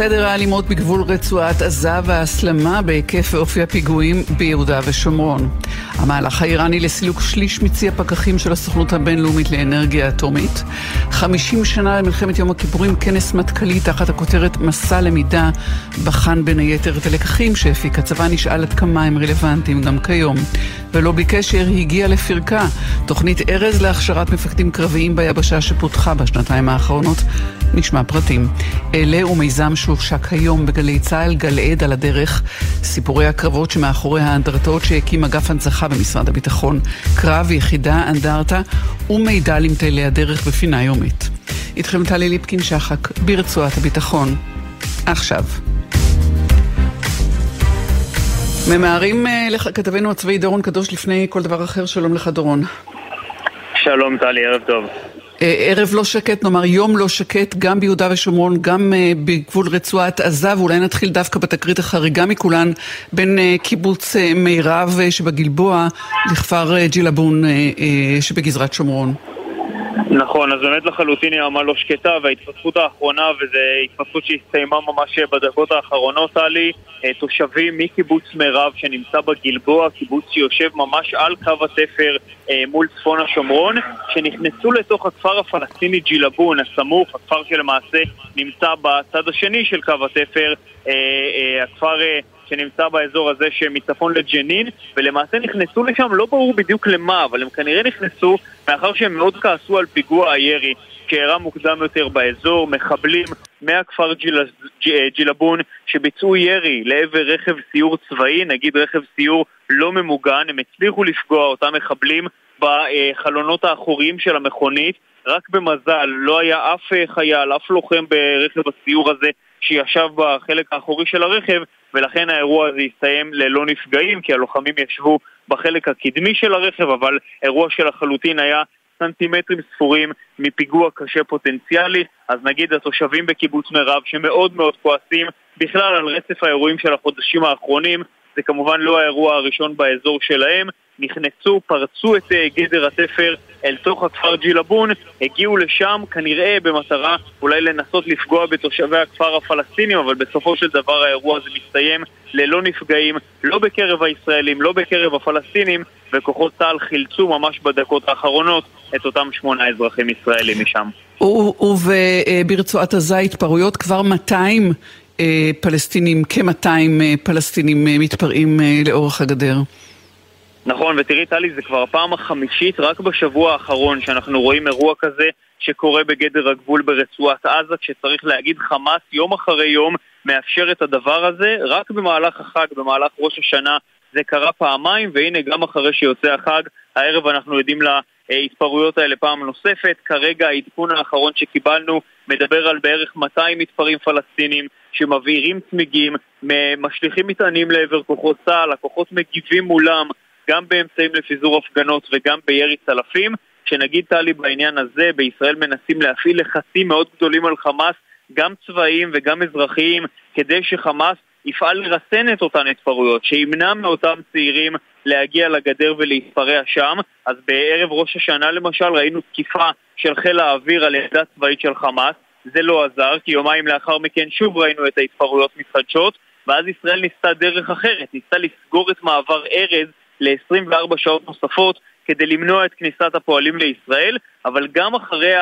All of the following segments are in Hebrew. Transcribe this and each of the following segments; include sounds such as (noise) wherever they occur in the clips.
הסדר האלימות בגבול רצועת עזה וההסלמה בהיקף ואופי הפיגועים ביהודה ושומרון. המהלך האיראני לסילוק שליש מצי הפקחים של הסוכנות הבינלאומית לאנרגיה אטומית. 50 שנה למלחמת יום הכיפורים, כנס מטכ"לי תחת הכותרת מסע למידה, בחן בין היתר את הלקחים שהפיק הצבא, נשאל עד כמה הם רלוונטיים גם כיום. ולא בקשר הגיע לפרקה תוכנית ארז להכשרת מפקדים קרביים ביבשה שפותחה בשנתיים האחרונות. נשמע פרטים. אלה ומיזם שהושק היום בגלי צה"ל, גלעד על הדרך, סיפורי הקרבות שמאחורי האנדרטאות שהקים אגף הנצחה במשרד הביטחון, קרב, יחידה, אנדרטה ומידע למטיילי הדרך בפינה יומית. איתכם טלי ליפקין שחק, ברצועת הביטחון. עכשיו. ממהרים אה, לכתבנו הצבאי דורון קדוש לפני כל דבר אחר, שלום לך דורון. שלום טלי, ערב טוב. אה, ערב לא שקט, נאמר יום לא שקט, גם ביהודה ושומרון, גם אה, בגבול רצועת עזה, ואולי נתחיל דווקא בתקרית החריגה מכולן, בין קיבוץ מירב שבגלבוע לכפר ג'ילבון שבגזרת שומרון. נכון, אז באמת לחלוטין היא עמה לא שקטה, וההתפתחות האחרונה, וזו התפתחות שהסתיימה ממש בדקות האחרונות, טלי, אה, תושבים מקיבוץ מירב שנמצא בגלבוע, קיבוץ שיושב ממש על קו התפר אה, מול צפון השומרון, שנכנסו לתוך הכפר הפלסטיני ג'ילבון, הסמוך, הכפר שלמעשה נמצא בצד השני של קו התפר, אה, הכפר... שנמצא באזור הזה שמצפון לג'נין, ולמעשה נכנסו לשם, לא ברור בדיוק למה, אבל הם כנראה נכנסו מאחר שהם מאוד כעסו על פיגוע הירי שאירע מוקדם יותר באזור, מחבלים מהכפר ג'יל... ג'ילבון שביצעו ירי לעבר רכב סיור צבאי, נגיד רכב סיור לא ממוגן, הם הצליחו לפגוע אותם מחבלים בחלונות האחוריים של המכונית, רק במזל לא היה אף חייל, אף לוחם ברכב הסיור הזה שישב בחלק האחורי של הרכב, ולכן האירוע הזה הסתיים ללא נפגעים, כי הלוחמים ישבו בחלק הקדמי של הרכב, אבל אירוע שלחלוטין היה סנטימטרים ספורים מפיגוע קשה פוטנציאלי, אז נגיד התושבים בקיבוץ מירב שמאוד מאוד כועסים בכלל על רצף האירועים של החודשים האחרונים, זה כמובן לא האירוע הראשון באזור שלהם, נכנסו, פרצו את אה, גדר התפר אל תוך הכפר ג'ילבון, הגיעו לשם כנראה במטרה אולי לנסות לפגוע בתושבי הכפר הפלסטינים, אבל בסופו של דבר האירוע הזה מסתיים ללא נפגעים, לא בקרב הישראלים, לא בקרב הפלסטינים, וכוחות צה"ל חילצו ממש בדקות האחרונות את אותם שמונה אזרחים ישראלים משם. וברצועת עזה התפרעויות כבר 200 אה, פלסטינים, כ-200 אה, פלסטינים מתפרעים לאורך הגדר. נכון, ותראי טלי, זה כבר הפעם החמישית רק בשבוע האחרון שאנחנו רואים אירוע כזה שקורה בגדר הגבול ברצועת עזה, כשצריך להגיד חמאס יום אחרי יום מאפשר את הדבר הזה, רק במהלך החג, במהלך ראש השנה זה קרה פעמיים, והנה גם אחרי שיוצא החג, הערב אנחנו עדים להתפרעויות האלה פעם נוספת. כרגע העדכון האחרון שקיבלנו מדבר על בערך 200 מתפרעים פלסטינים שמבעירים צמיגים, משליכים מטענים לעבר כוחות צה"ל, הכוחות מגיבים מולם גם באמצעים לפיזור הפגנות וגם בירי צלפים. שנגיד טלי בעניין הזה, בישראל מנסים להפעיל לחצים מאוד גדולים על חמאס, גם צבאיים וגם אזרחיים, כדי שחמאס יפעל לרסן את אותן התפרעויות, שימנע מאותם צעירים להגיע לגדר ולהתפרע שם. אז בערב ראש השנה למשל ראינו תקיפה של חיל האוויר על ידה צבאית של חמאס, זה לא עזר, כי יומיים לאחר מכן שוב ראינו את ההתפרעויות מתחדשות, ואז ישראל ניסתה דרך אחרת, ניסתה לסגור את מעבר ארז ל-24 שעות נוספות כדי למנוע את כניסת הפועלים לישראל, אבל גם אחרי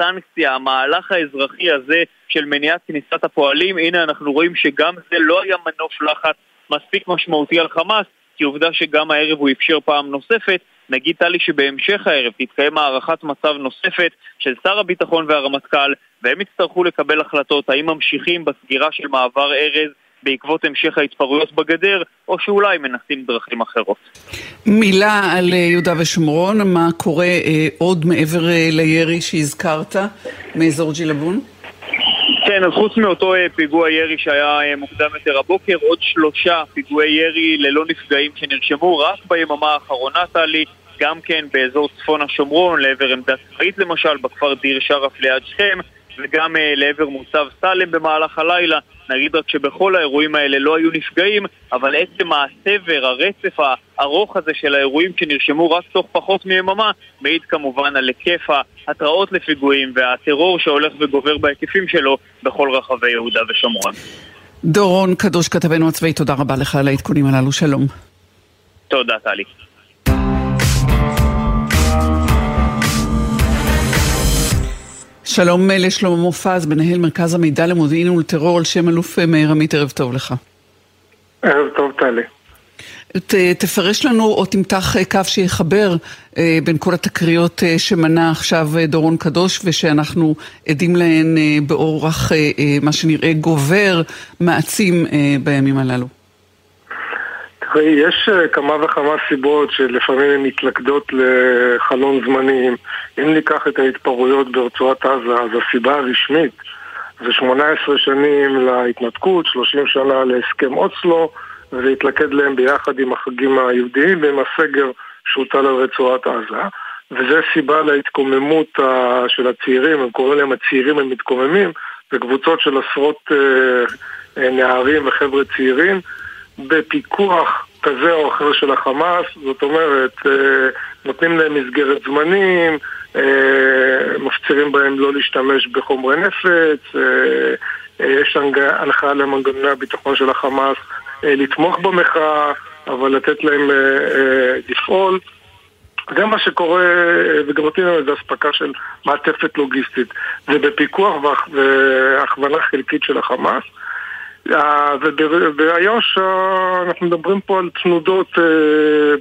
הסנקציה, המהלך האזרחי הזה של מניעת כניסת הפועלים, הנה אנחנו רואים שגם זה לא היה מנוף לחץ מספיק משמעותי על חמאס, כי עובדה שגם הערב הוא אפשר פעם נוספת. נגיד טלי שבהמשך הערב תתקיים הערכת מצב נוספת של שר הביטחון והרמטכ"ל, והם יצטרכו לקבל החלטות האם ממשיכים בסגירה של מעבר ארז בעקבות המשך ההתפרעויות בגדר, או שאולי מנסים דרכים אחרות. מילה על אה, יהודה ושומרון, מה קורה אה, עוד מעבר אה, לירי שהזכרת מאזור ג'ילבון? כן, אז חוץ מאותו פיגוע ירי שהיה מוקדם יותר הבוקר, עוד שלושה פיגועי ירי ללא נפגעים שנרשמו רק ביממה האחרונה, טלי, גם כן באזור צפון השומרון, לעבר עמדה צבאית למשל, בכפר דיר שרף ליד שכם, וגם לעבר מוצב סלם במהלך הלילה. נגיד רק שבכל האירועים האלה לא היו נפגעים, אבל עצם הסבר, הרצף הארוך הזה של האירועים שנרשמו רק תוך פחות מיממה, מעיד כמובן על היקף ההתראות לפיגועים והטרור שהולך וגובר בהיקפים שלו בכל רחבי יהודה ושומרון. דורון קדוש, כתבנו הצבאי, תודה רבה לך על העדכונים הללו, שלום. תודה, טלי. שלום לשלמה מופז, מנהל מרכז המידע למודיעין ולטרור על שם אלוף מאיר עמית, ערב טוב לך. ערב טוב, טלי. ת, תפרש לנו או תמתח קו שיחבר אה, בין כל התקריות אה, שמנה עכשיו אה, דורון קדוש ושאנחנו עדים להן אה, באורח אה, אה, מה שנראה גובר, מעצים אה, בימים הללו. תראי, יש uh, כמה וכמה סיבות שלפעמים הן מתלכדות לחלון זמנים. אם ניקח את ההתפרעויות ברצועת עזה, אז הסיבה הרשמית זה 18 שנים להתנתקות, 30 שנה להסכם אוצלו, ולהתלכד להם ביחד עם החגים היהודיים ועם הסגר שהוטל על רצועת עזה. וזה סיבה להתקוממות של הצעירים, הם קוראים להם הצעירים הם מתקוממים, זה קבוצות של עשרות uh, נערים וחבר'ה צעירים. בפיקוח כזה או אחר של החמאס, זאת אומרת, אה, נותנים להם מסגרת זמנים, אה, מפצירים בהם לא להשתמש בחומרי נפץ, אה, יש הנחיה למנגנוני הביטחון של החמאס לתמוך במחאה, אבל לתת להם לפעול. זה מה שקורה, וגם נותנים להם איזו אספקה של מעטפת לוגיסטית. זה בפיקוח והכוונה חלקית של החמאס. אה, ובאיו"ש אה, אנחנו מדברים פה על תנודות אה,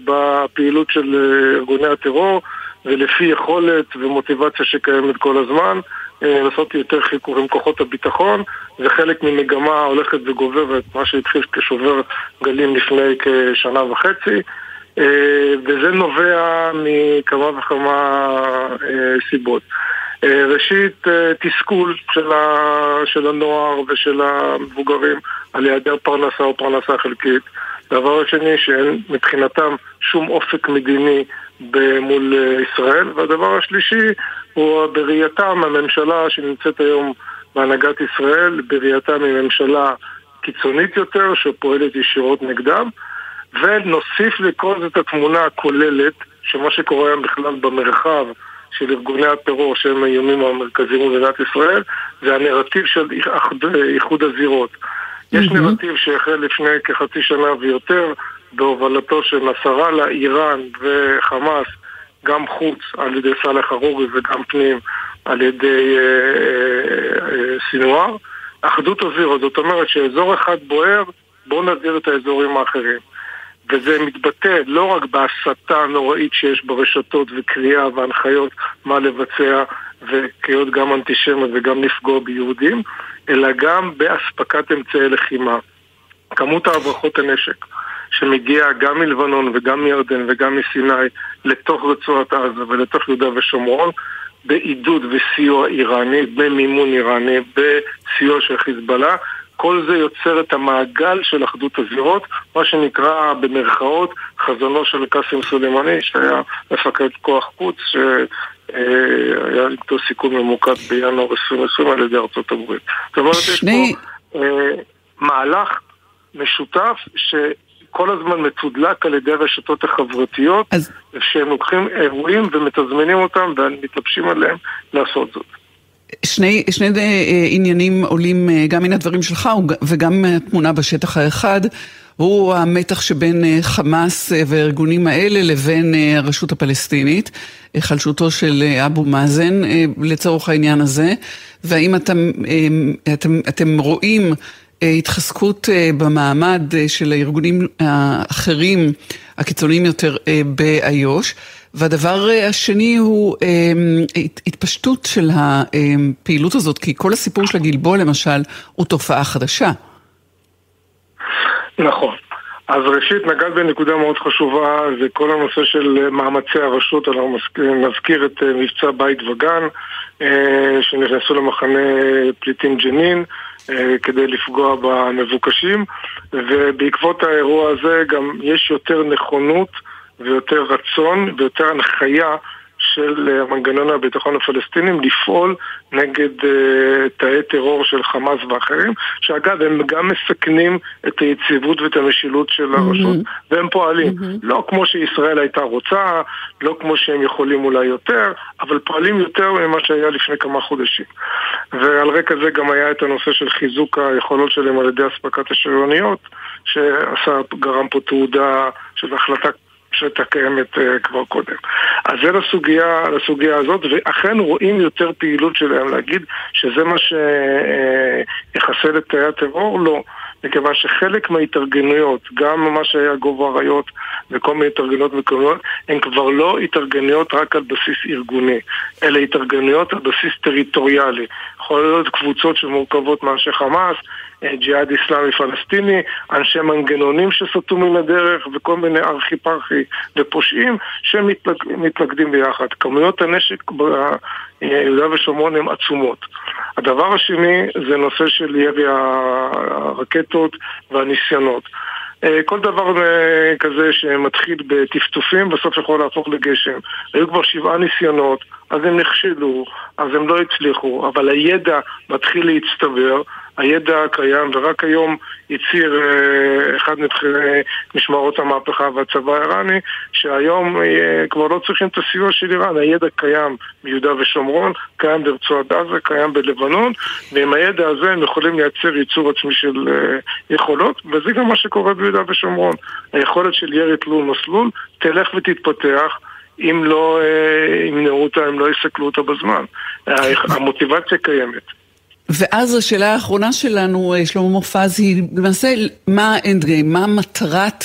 בפעילות של ארגוני הטרור ולפי יכולת ומוטיבציה שקיימת כל הזמן לעשות יותר חיכוך עם כוחות הביטחון זה חלק ממגמה הולכת וגוברת, מה שהתחיל כשובר גלים לפני כשנה וחצי וזה נובע מכמה וכמה סיבות. אה, ראשית, אה, תסכול של, ה, של הנוער ושל המבוגרים על היעדר פרנסה או פרנסה חלקית. דבר השני, שאין מבחינתם שום אופק מדיני מול אה, ישראל. והדבר השלישי הוא בראייתם הממשלה שנמצאת היום בהנהגת ישראל, בראייתם היא ממשלה קיצונית יותר שפועלת ישירות נגדם. ונוסיף לכל זה את התמונה הכוללת, שמה שקורה היום בכלל במרחב של ארגוני הטרור שהם האיומים המרכזיים במדינת ישראל זה הנרטיב של איחוד הזירות. יש. נרטיב שהחל לפני כחצי שנה ויותר בהובלתו של נסראללה, איראן וחמאס, גם חוץ על ידי סאלח ארורי וגם פנים על ידי אה, אה, אה, סינואר. אחדות הזירות, זאת אומרת שאזור אחד בוער, בואו נדיר את האזורים האחרים. וזה מתבטא לא רק בהסתה הנוראית שיש ברשתות וקריאה והנחיות מה לבצע וקריאות גם אנטישמיות וגם לפגוע ביהודים, אלא גם באספקת אמצעי לחימה. כמות ההברחות הנשק שמגיעה גם מלבנון וגם מירדן וגם מסיני לתוך רצועת עזה ולתוך יהודה ושומרון בעידוד וסיוע איראני, במימון איראני, בסיוע של חיזבאללה כל זה יוצר את המעגל של אחדות הזירות, מה שנקרא במרכאות חזונו של קאסם סולימני, שהיה מפקד כוח חוץ, שהיה איתו סיכון ממוקד בינואר 2020 על ידי ארצות הברית. זאת אומרת, יש פה אה, מהלך משותף ש... כל הזמן מתודלק על ידי הרשתות החברתיות, אז... שהם לוקחים אירועים ומתזמנים אותם ומתלבשים עליהם לעשות זאת. שני, שני אה, עניינים עולים אה, גם מן הדברים שלך וגם מהתמונה בשטח האחד. הוא המתח שבין אה, חמאס והארגונים האלה לבין הרשות הפלסטינית, חלשותו של אבו מאזן לצורך העניין הזה, והאם אתם, אתם, אתם רואים התחזקות במעמד של הארגונים האחרים, הקיצוניים יותר באיו"ש. והדבר אה, השני הוא אמ, התפשטות של הפעילות הזאת, כי כל הסיפור של הגלבוע למשל הוא תופעה חדשה. נכון. אז ראשית נגעת בנקודה מאוד חשובה, זה כל הנושא של מאמצי הרשות, אנחנו נזכיר את אה, מבצע בית וגן, אה, שנכנסו למחנה פליטים ג'נין כדי לפגוע במבוקשים, ובעקבות האירוע הזה גם יש יותר נכונות ויותר רצון ויותר הנחיה של אה, מנגנון הביטחון הפלסטינים לפעול נגד uh, תאי טרור של חמאס ואחרים, שאגב הם גם מסכנים את היציבות ואת המשילות של הרשות, mm-hmm. והם פועלים. Mm-hmm. לא כמו שישראל הייתה רוצה, לא כמו שהם יכולים אולי יותר, אבל פועלים יותר ממה שהיה לפני כמה חודשים. ועל רקע זה גם היה את הנושא של חיזוק היכולות שלהם על ידי אספקת השריוניות, שעשה, גרם פה תעודה של החלטה שהייתה קיימת uh, כבר קודם. אז זה לסוגיה, לסוגיה הזאת, ואכן רואים יותר פעילות שלהם. להגיד שזה מה שיחסל uh, את תאי הטרור? לא. מכיוון שחלק מההתארגנויות, גם מה שהיה גובה אריות וכל מיני התארגנויות מקומיות, הן כבר לא התארגנויות רק על בסיס ארגוני, אלא התארגנויות על בסיס טריטוריאלי. יכול להיות קבוצות שמורכבות מאנשי חמאס, אה, ג'יהאד איסלאמי פלסטיני, אנשי מנגנונים שסטו מן הדרך וכל מיני ארכי פרחי ופושעים שמתלכדים ביחד. כמויות הנשק ביהודה ושומרון הן עצומות. הדבר השני זה נושא של ירי הרקטות והניסיונות. אה, כל דבר אה, כזה שמתחיל בטפטופים בסוף יכול להפוך לגשם. היו כבר שבעה ניסיונות, אז הם נכשלו, אז הם לא הצליחו, אבל הידע מתחיל להצטבר, הידע קיים, ורק היום הצהיר אה, אחד מבכירי משמרות המהפכה והצבא האיראני, שהיום אה, כבר לא צריכים את הסיוע של איראן, הידע קיים ביהודה ושומרון, קיים ברצועת עזה, קיים בלבנון, ועם הידע הזה הם יכולים לייצר ייצור עצמי של אה, יכולות, וזה גם מה שקורה ביהודה ושומרון. היכולת של ירי תלול מסלול תלך ותתפתח. אם לא ימנעו אותה, אם לא יסכלו אותה בזמן. המוטיבציה קיימת. ואז השאלה האחרונה שלנו, אה, שלמה מופז, היא למעשה מה האנד גיים, מה מטרת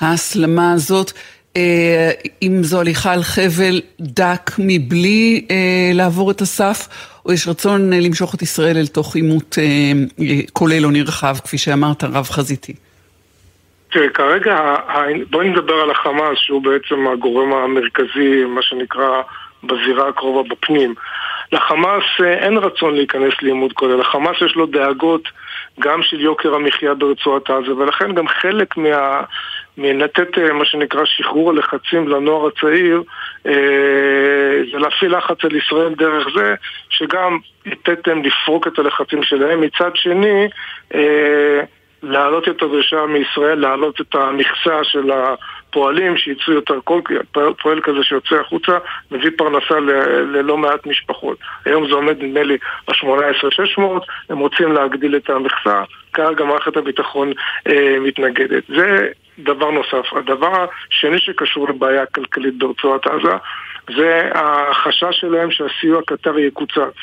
ההסלמה הזאת, אה, אם זו הליכה על חבל דק מבלי אה, לעבור את הסף, או יש רצון למשוך את ישראל אל תוך עימות כולל או נרחב, כפי שאמרת, רב חזיתי. תראה, כרגע בואי נדבר על החמאס, שהוא בעצם הגורם המרכזי, מה שנקרא, בזירה הקרובה בפנים. לחמאס אה, אין רצון להיכנס לעימות כולל, לחמאס יש לו דאגות גם של יוקר המחיה ברצועת עזה, ולכן גם חלק מה... מלתת אה, מה שנקרא שחרור הלחצים לנוער הצעיר אה, זה להפעיל לחץ על ישראל דרך זה שגם לתתם לפרוק את הלחצים שלהם. מצד שני להעלות את הדרישה מישראל, להעלות את המכסה של הפועלים שיצאו יותר כל פועל כזה שיוצא החוצה מביא פרנסה ללא מעט משפחות. היום זה עומד נדמה לי על 18,600, הם רוצים להגדיל את המכסה, כרגע מערכת הביטחון אה, מתנגדת. זה דבר נוסף. הדבר השני שקשור לבעיה הכלכלית ברצועת עזה זה החשש שלהם שהסיוע הקטרי יקוצץ.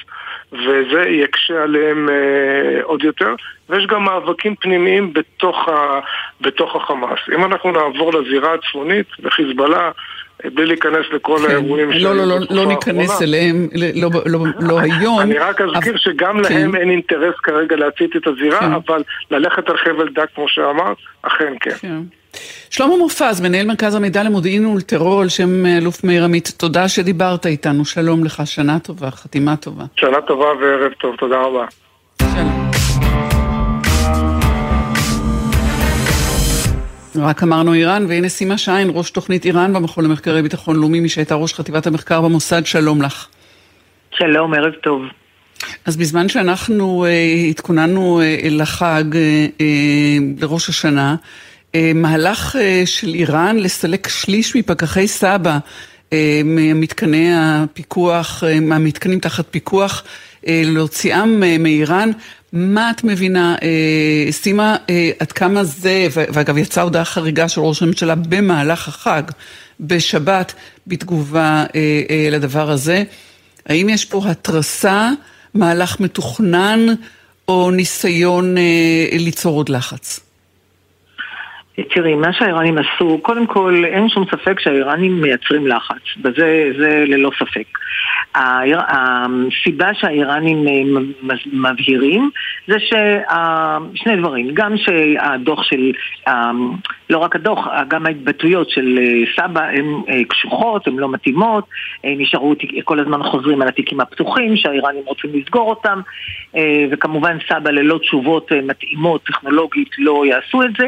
וזה יקשה עליהם אה, עוד יותר. ויש גם מאבקים פנימיים בתוך, ה, בתוך החמאס. אם אנחנו נעבור לזירה הצפונית, לחיזבאללה, בלי להיכנס לכל כן. האירועים לא, לא, לא, לא ניכנס אליהם, לא, לא, לא היום. אני רק אזכיר אבל... שגם כן. להם אין אינטרס כרגע להצית את הזירה, כן. אבל ללכת על חבל דק, כמו שאמרת, אכן כן. כן. שלמה מופז, מנהל מרכז המידע למודיעין ולטרור על שם אה, אלוף מאיר עמית, תודה שדיברת איתנו, שלום לך, שנה טובה, חתימה טובה. שנה טובה וערב טוב, תודה רבה. שלום. רק אמרנו איראן, והנה סימה שיין, ראש תוכנית איראן במכון למחקרי ביטחון לאומי, מי שהייתה ראש חטיבת המחקר במוסד, שלום לך. שלום, ערב טוב. אז בזמן שאנחנו uh, התכוננו uh, לחג, uh, uh, לראש השנה, אה, מהלך אה, של איראן לסלק שליש מפקחי סבא אה, ממתקני הפיקוח, מהמתקנים תחת פיקוח, להוציאם מאיראן. מה את מבינה, סימה, עד כמה זה, ואגב יצאה הודעה חריגה של ראש הממשלה במהלך החג, בשבת, בתגובה לדבר הזה. האם יש פה התרסה, מהלך מתוכנן, או ניסיון ליצור עוד לחץ? תראי, מה שהאיראנים עשו, קודם כל אין שום ספק שהאיראנים מייצרים לחץ, וזה זה ללא ספק. הסיבה שהאיראנים אה, מבהירים זה שני דברים, גם שהדוח של, לא רק הדוח, גם ההתבטאויות של אה, סבא הן אה, קשוחות, הן לא מתאימות, נשארו, כל הזמן חוזרים על התיקים הפתוחים שהאיראנים רוצים לסגור אותם, וכמובן סבא ללא תשובות מתאימות טכנולוגית לא יעשו את זה,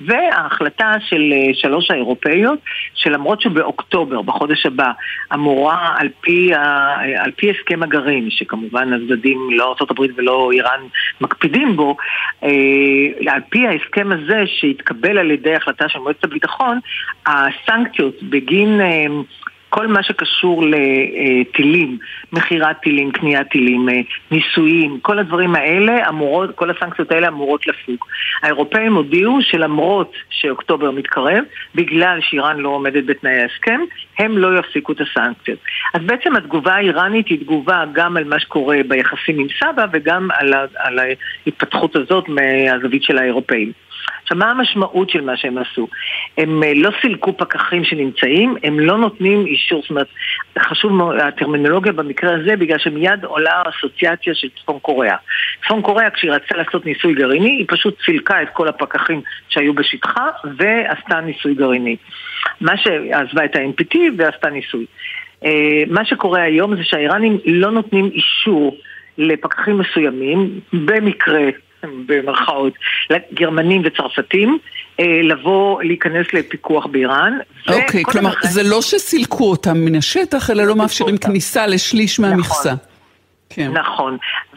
ו... וההחלטה של אה, שלוש האירופאיות, שלמרות שבאוקטובר, בחודש הבא, אמורה על פי, על פי הסכם הגרעין, שכמובן הצדדים, לא ארה"ב ולא איראן מקפידים בו, על פי ההסכם הזה שהתקבל על ידי החלטה של מועצת הביטחון, הסנקציות בגין כל מה שקשור לטילים, מכירת טילים, קניית טילים, אה, ניסויים, כל הדברים האלה אמורות, כל הסנקציות האלה אמורות לפוג. האירופאים הודיעו שלמרות שאוקטובר מתקרב, בגלל שאיראן לא עומדת בתנאי ההסכם, הם לא יפסיקו את הסנקציות. אז בעצם התגובה האיראנית היא תגובה גם על מה שקורה ביחסים עם סבא וגם על, על ההתפתחות הזאת מהזווית של האירופאים. עכשיו, מה המשמעות של מה שהם עשו? הם אה, לא סילקו פקחים שנמצאים, הם לא נותנים אישור, זאת אומרת, חשוב מאוד, הטרמינולוגיה במקרה הזה, בגלל שמיד עולה האסוציאציה של צפון קוריאה. צפון קוריאה, כשהיא רצתה לעשות ניסוי גרעיני, היא פשוט סילקה את כל הפקחים שהיו בשטחה ועשתה ניסוי גרעיני. מה שעזבה את ה-NPT ועשתה ניסוי. אה, מה שקורה היום זה שהאיראנים לא נותנים אישור לפקחים מסוימים, במקרה במרכאות, לגרמנים וצרפתים, אה, לבוא, להיכנס לפיקוח באיראן. אוקיי, כלומר, לכן... זה לא שסילקו אותם מן השטח, אלא לא מאפשרים אותם. כניסה לשליש נכון. מהמכסה. כן. נכון,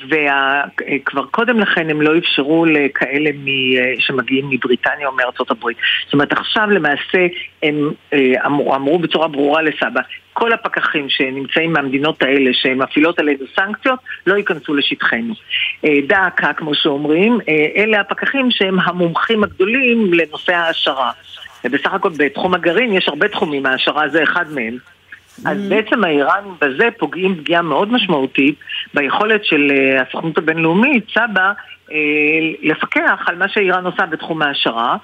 וכבר קודם לכן הם לא אפשרו לכאלה מ... שמגיעים מבריטניה או מארצות הברית. זאת אומרת, עכשיו למעשה הם אה, אמרו, אמרו בצורה ברורה לסבא, כל הפקחים שנמצאים מהמדינות האלה שמפעילות עלינו סנקציות לא ייכנסו לשטחנו. אה, דאקה, כמו שאומרים, אה, אלה הפקחים שהם המומחים הגדולים לנושא ההעשרה. ובסך הכל בתחום הגרעין יש הרבה תחומים, ההעשרה זה אחד מהם. אז mm. בעצם האיראנים בזה פוגעים פגיעה מאוד משמעותית ביכולת של אה, הסוכנות הבינלאומית, סבא, אה, לפקח על מה שאיראן עושה בתחום ההעשרה.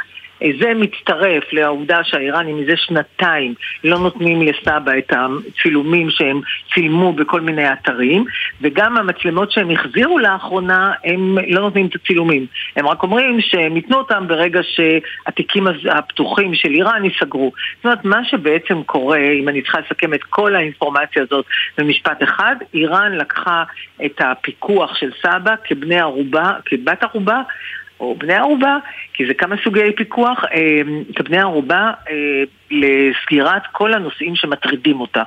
זה מצטרף לעובדה שהאיראנים מזה שנתיים לא נותנים לסבא את הצילומים שהם צילמו בכל מיני אתרים וגם המצלמות שהם החזירו לאחרונה הם לא נותנים את הצילומים. הם רק אומרים שהם ייתנו אותם ברגע שהתיקים הפתוחים של איראן ייסגרו. זאת אומרת מה שבעצם קורה אם אני צריכה לסכם את כל האינפורמציה הזאת במשפט אחד איראן לקחה את הפיקוח של סבא כבני ערובה, כבת ערובה או בני ערובה, כי זה כמה סוגי פיקוח, אה, ערובה אה, לסגירת כל הנושאים שמטרידים אותה.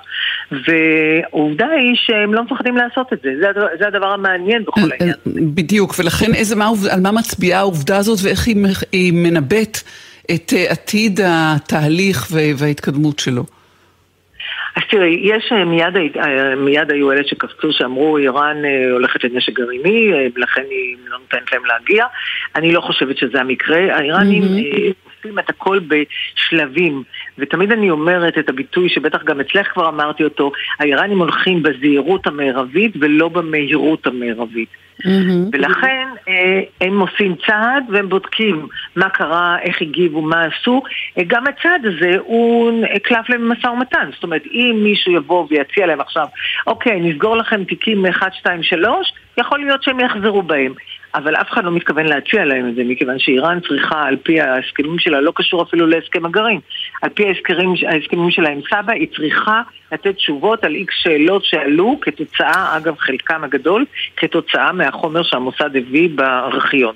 ועובדה היא שהם לא מפחדים לעשות את זה, זה, הדבר, זה הדבר המעניין בכל אה, העניין. בדיוק, ולכן איזה, מה, על מה מצביעה העובדה הזאת ואיך היא, היא מנבאת את עתיד התהליך וההתקדמות שלו? אז תראי, יש אה, מיד, אה, מיד היו אלה שקפצו שאמרו איראן אה, הולכת לנשק גרעיני, ולכן היא לא נותנת להם להגיע. אני לא חושבת שזה המקרה. האיראנים mm-hmm. עושים את הכל בשלבים, ותמיד אני אומרת את הביטוי שבטח גם אצלך כבר אמרתי אותו, האיראנים הולכים בזהירות המרבית ולא במהירות המרבית. Mm-hmm. ולכן אה, הם עושים צעד והם בודקים מה קרה, איך הגיבו, מה עשו. אה, גם הצעד הזה הוא קלף למשא ומתן. זאת אומרת, אם מישהו יבוא ויציע להם עכשיו, אוקיי, נסגור לכם תיקים 1, 2, 3, יכול להיות שהם יחזרו בהם. אבל אף אחד לא מתכוון להציע להם את זה, מכיוון שאיראן צריכה, על פי ההסכמים שלה, לא קשור אפילו להסכם הגרעין, על פי ההסכמים, ההסכמים שלה עם סבא, היא צריכה לתת תשובות על איקס שאלות שעלו כתוצאה, אגב חלקם הגדול, כתוצאה מהחומר שהמוסד הביא בארכיון.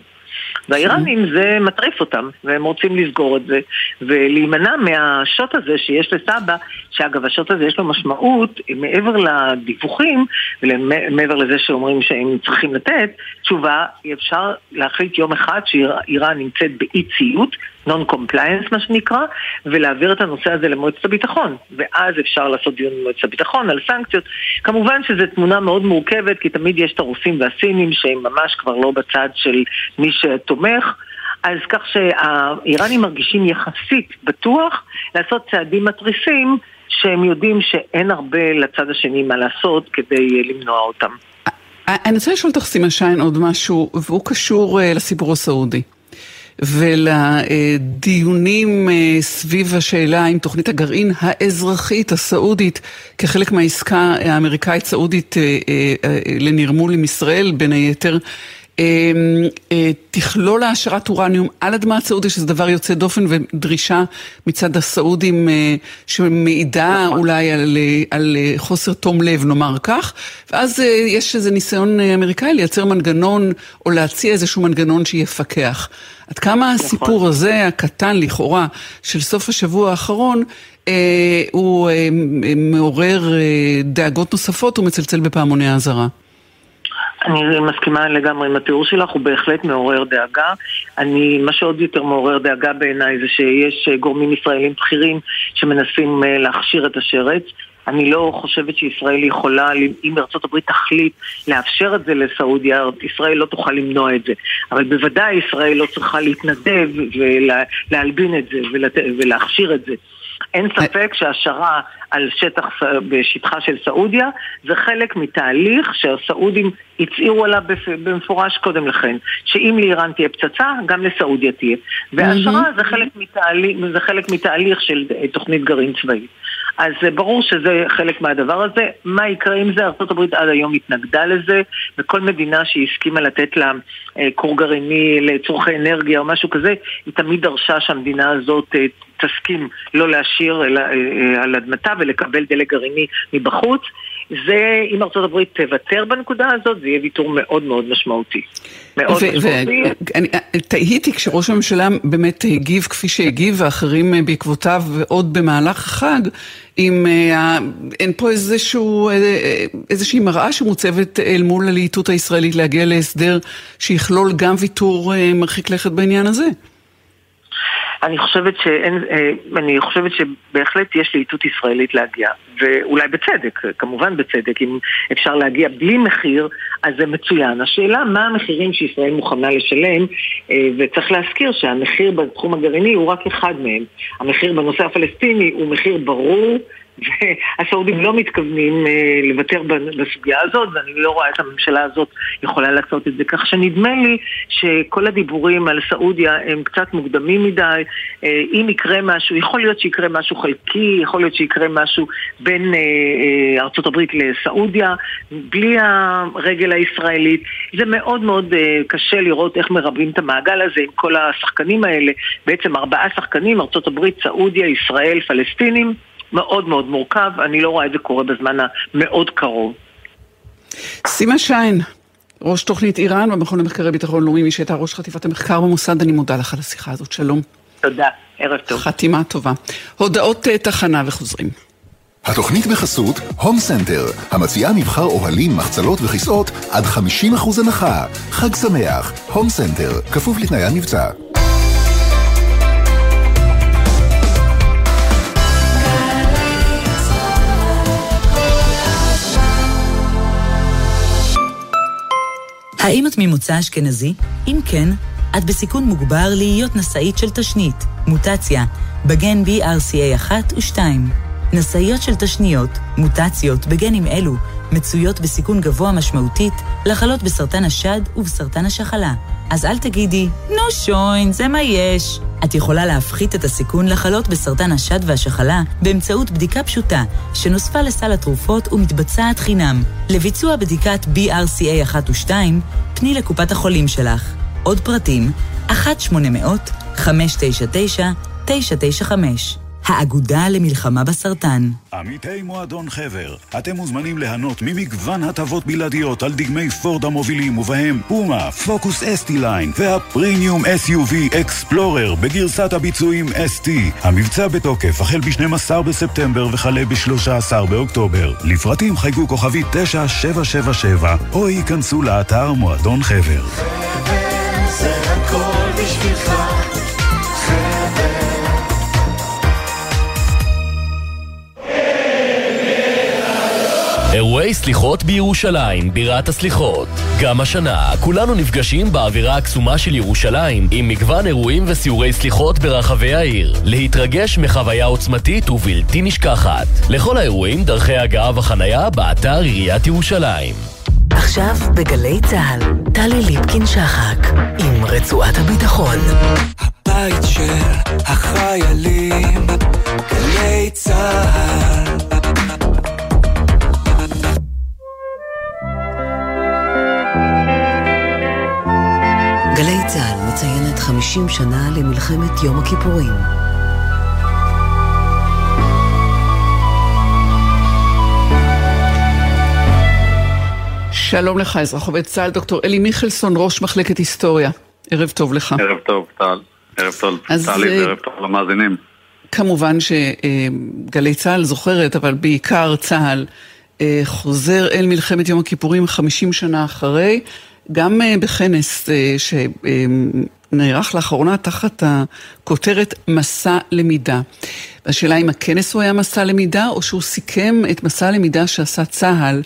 והאיראנים זה מטריף אותם, והם רוצים לסגור את זה, ולהימנע מהשוט הזה שיש לסבא, שאגב השוט הזה יש לו משמעות מעבר לדיווחים, ומעבר לזה שאומרים שהם צריכים לתת, תשובה, אפשר להחליט יום אחד שאיראן נמצאת באי ציות, non-compliance מה שנקרא, ולהעביר את הנושא הזה למועצת הביטחון. ואז אפשר לעשות דיון במועצת הביטחון על סנקציות. כמובן שזו תמונה מאוד מורכבת, כי תמיד יש את הרוסים והסינים שהם ממש כבר לא בצד של מי שתומך. אז כך שהאיראנים מרגישים יחסית בטוח לעשות צעדים מתריסים שהם יודעים שאין הרבה לצד השני מה לעשות כדי למנוע אותם. אני רוצה לשאול אותך סימה שיין עוד משהו, והוא קשור אה, לסיפור הסעודי. ולדיונים אה, סביב השאלה אם תוכנית הגרעין האזרחית הסעודית כחלק מהעסקה האמריקאית-סעודית אה, לנרמול עם ישראל, בין היתר, תכלול העשרת אורניום על אדמת סעודיה, שזה דבר יוצא דופן ודרישה מצד הסעודים שמעידה נכון. אולי על, על חוסר תום לב, נאמר כך, ואז יש איזה ניסיון אמריקאי לייצר מנגנון או להציע איזשהו מנגנון שיפקח. עד כמה נכון. הסיפור הזה, הקטן לכאורה, של סוף השבוע האחרון, אה, הוא אה, מעורר אה, דאגות נוספות ומצלצל בפעמוני האזהרה. אני מסכימה לגמרי עם התיאור שלך, הוא בהחלט מעורר דאגה. אני, מה שעוד יותר מעורר דאגה בעיניי זה שיש גורמים ישראלים בכירים שמנסים להכשיר את השרץ. אני לא חושבת שישראל יכולה, אם ארצות הברית תחליט לאפשר את זה לסעודיה, ישראל לא תוכל למנוע את זה. אבל בוודאי ישראל לא צריכה להתנדב ולהלבין את זה ולהכשיר את זה. אין ספק שהשערה על שטח, בשטחה של סעודיה זה חלק מתהליך שהסעודים הצהירו עליו במפורש קודם לכן, שאם לאיראן תהיה פצצה, גם לסעודיה תהיה. והשערה זה חלק מתהליך, זה חלק מתהליך של תוכנית גרעין צבאית. אז ברור שזה חלק מהדבר הזה. מה יקרה עם זה? ארה"ב עד היום התנגדה לזה, וכל מדינה שהסכימה לתת לה אה, כור גרעיני לצורכי אנרגיה או משהו כזה, היא תמיד דרשה שהמדינה הזאת אה, תסכים לא להשאיר אה, על אדמתה ולקבל דלק גרעיני מבחוץ. זה, אם ארצות הברית תוותר בנקודה הזאת, זה יהיה ויתור מאוד מאוד משמעותי. מאוד משמעותי. ואני תהיתי כשראש הממשלה באמת הגיב כפי שהגיב, ואחרים אה, בעקבותיו עוד במהלך החג, אם אה, אין פה איזשהו, אה, איזושהי מראה שמוצבת אל מול הלהיטות הישראלית להגיע להסדר שיכלול גם ויתור מרחיק לכת בעניין הזה. אני חושבת שאין, אה, אני חושבת שבהחלט יש לאיתות ישראלית להגיע, ואולי בצדק, כמובן בצדק, אם אפשר להגיע בלי מחיר, אז זה מצוין. השאלה מה המחירים שישראל מוכנה לשלם, אה, וצריך להזכיר שהמחיר בתחום הגרעיני הוא רק אחד מהם. המחיר בנושא הפלסטיני הוא מחיר ברור. והסעודים לא מתכוונים אה, לוותר בסוגיה הזאת, ואני לא רואה את הממשלה הזאת יכולה לעשות את זה. כך שנדמה לי שכל הדיבורים על סעודיה הם קצת מוקדמים מדי. אה, אם יקרה משהו, יכול להיות שיקרה משהו חלקי, יכול להיות שיקרה משהו בין אה, ארה"ב לסעודיה, בלי הרגל הישראלית. זה מאוד מאוד קשה לראות איך מרבים את המעגל הזה עם כל השחקנים האלה. בעצם ארבעה שחקנים, ארה"ב, סעודיה, ישראל, פלסטינים. מאוד מאוד מורכב, אני לא רואה את זה קורה בזמן המאוד קרוב. סימה שיין, ראש תוכנית איראן במכון למחקרי ביטחון לאומי, מי שהייתה ראש חטיבת המחקר במוסד, אני מודה לך על השיחה הזאת, שלום. תודה, ערב טוב. חתימה טובה. הודעות אה, תחנה וחוזרים. התוכנית בחסות הום סנטר, המציעה מבחר אוהלים, מחצלות וכיסאות עד 50% הנחה. חג שמח, הום סנטר, כפוף לתנאי המבצע. האם את ממוצא אשכנזי? אם כן, את בסיכון מוגבר להיות נשאית של תשנית, מוטציה, בגן BRCA1 ו-2. נשאיות של תשניות, מוטציות בגנים אלו, מצויות בסיכון גבוה משמעותית לחלות בסרטן השד ובסרטן השחלה. אז אל תגידי, נו שוין, זה מה יש. את יכולה להפחית את הסיכון לחלות בסרטן השד והשחלה באמצעות בדיקה פשוטה, שנוספה לסל התרופות ומתבצעת חינם. לביצוע בדיקת BRCA 1 ו-2, פני לקופת החולים שלך. עוד פרטים, 1-800-599-995 האגודה למלחמה בסרטן. עמיתי מועדון חבר, אתם מוזמנים ליהנות ממגוון הטבות בלעדיות על דגמי פורד המובילים ובהם פומה, פוקוס אסטי ליין והפרימיום SUV אקספלורר בגרסת הביצועים ST. המבצע בתוקף החל ב-12 בספטמבר וכלה ב-13 באוקטובר. לפרטים חייגו כוכבי 9777 או ייכנסו לאתר מועדון חבר. חבר זה הכל בשבילך אירועי סליחות בירושלים, בירת הסליחות. גם השנה, כולנו נפגשים באווירה הקסומה של ירושלים, עם מגוון אירועים וסיורי סליחות ברחבי העיר. להתרגש מחוויה עוצמתית ובלתי נשכחת. לכל האירועים, דרכי הגעה וחנייה באתר עיריית ירושלים. עכשיו בגלי צה"ל, טלי ליפקין-שחק, עם רצועת הביטחון. הבית של החיילים, גלי צה"ל. מציינת 50 שנה למלחמת יום הכיפורים. שלום לך, אזרח עובד צה"ל, דוקטור אלי מיכלסון, ראש מחלקת היסטוריה. ערב טוב לך. ערב טוב, טל. ערב טוב, טלי, אה, וערב טוב למאזינים. כמובן שגלי צה"ל זוכרת, אבל בעיקר צה"ל אה, חוזר אל מלחמת יום הכיפורים 50 שנה אחרי, גם אה, בכנס שנערך לאחרונה תחת הכותרת מסע למידה. השאלה אם הכנס הוא היה מסע למידה, או שהוא סיכם את מסע הלמידה שעשה צה"ל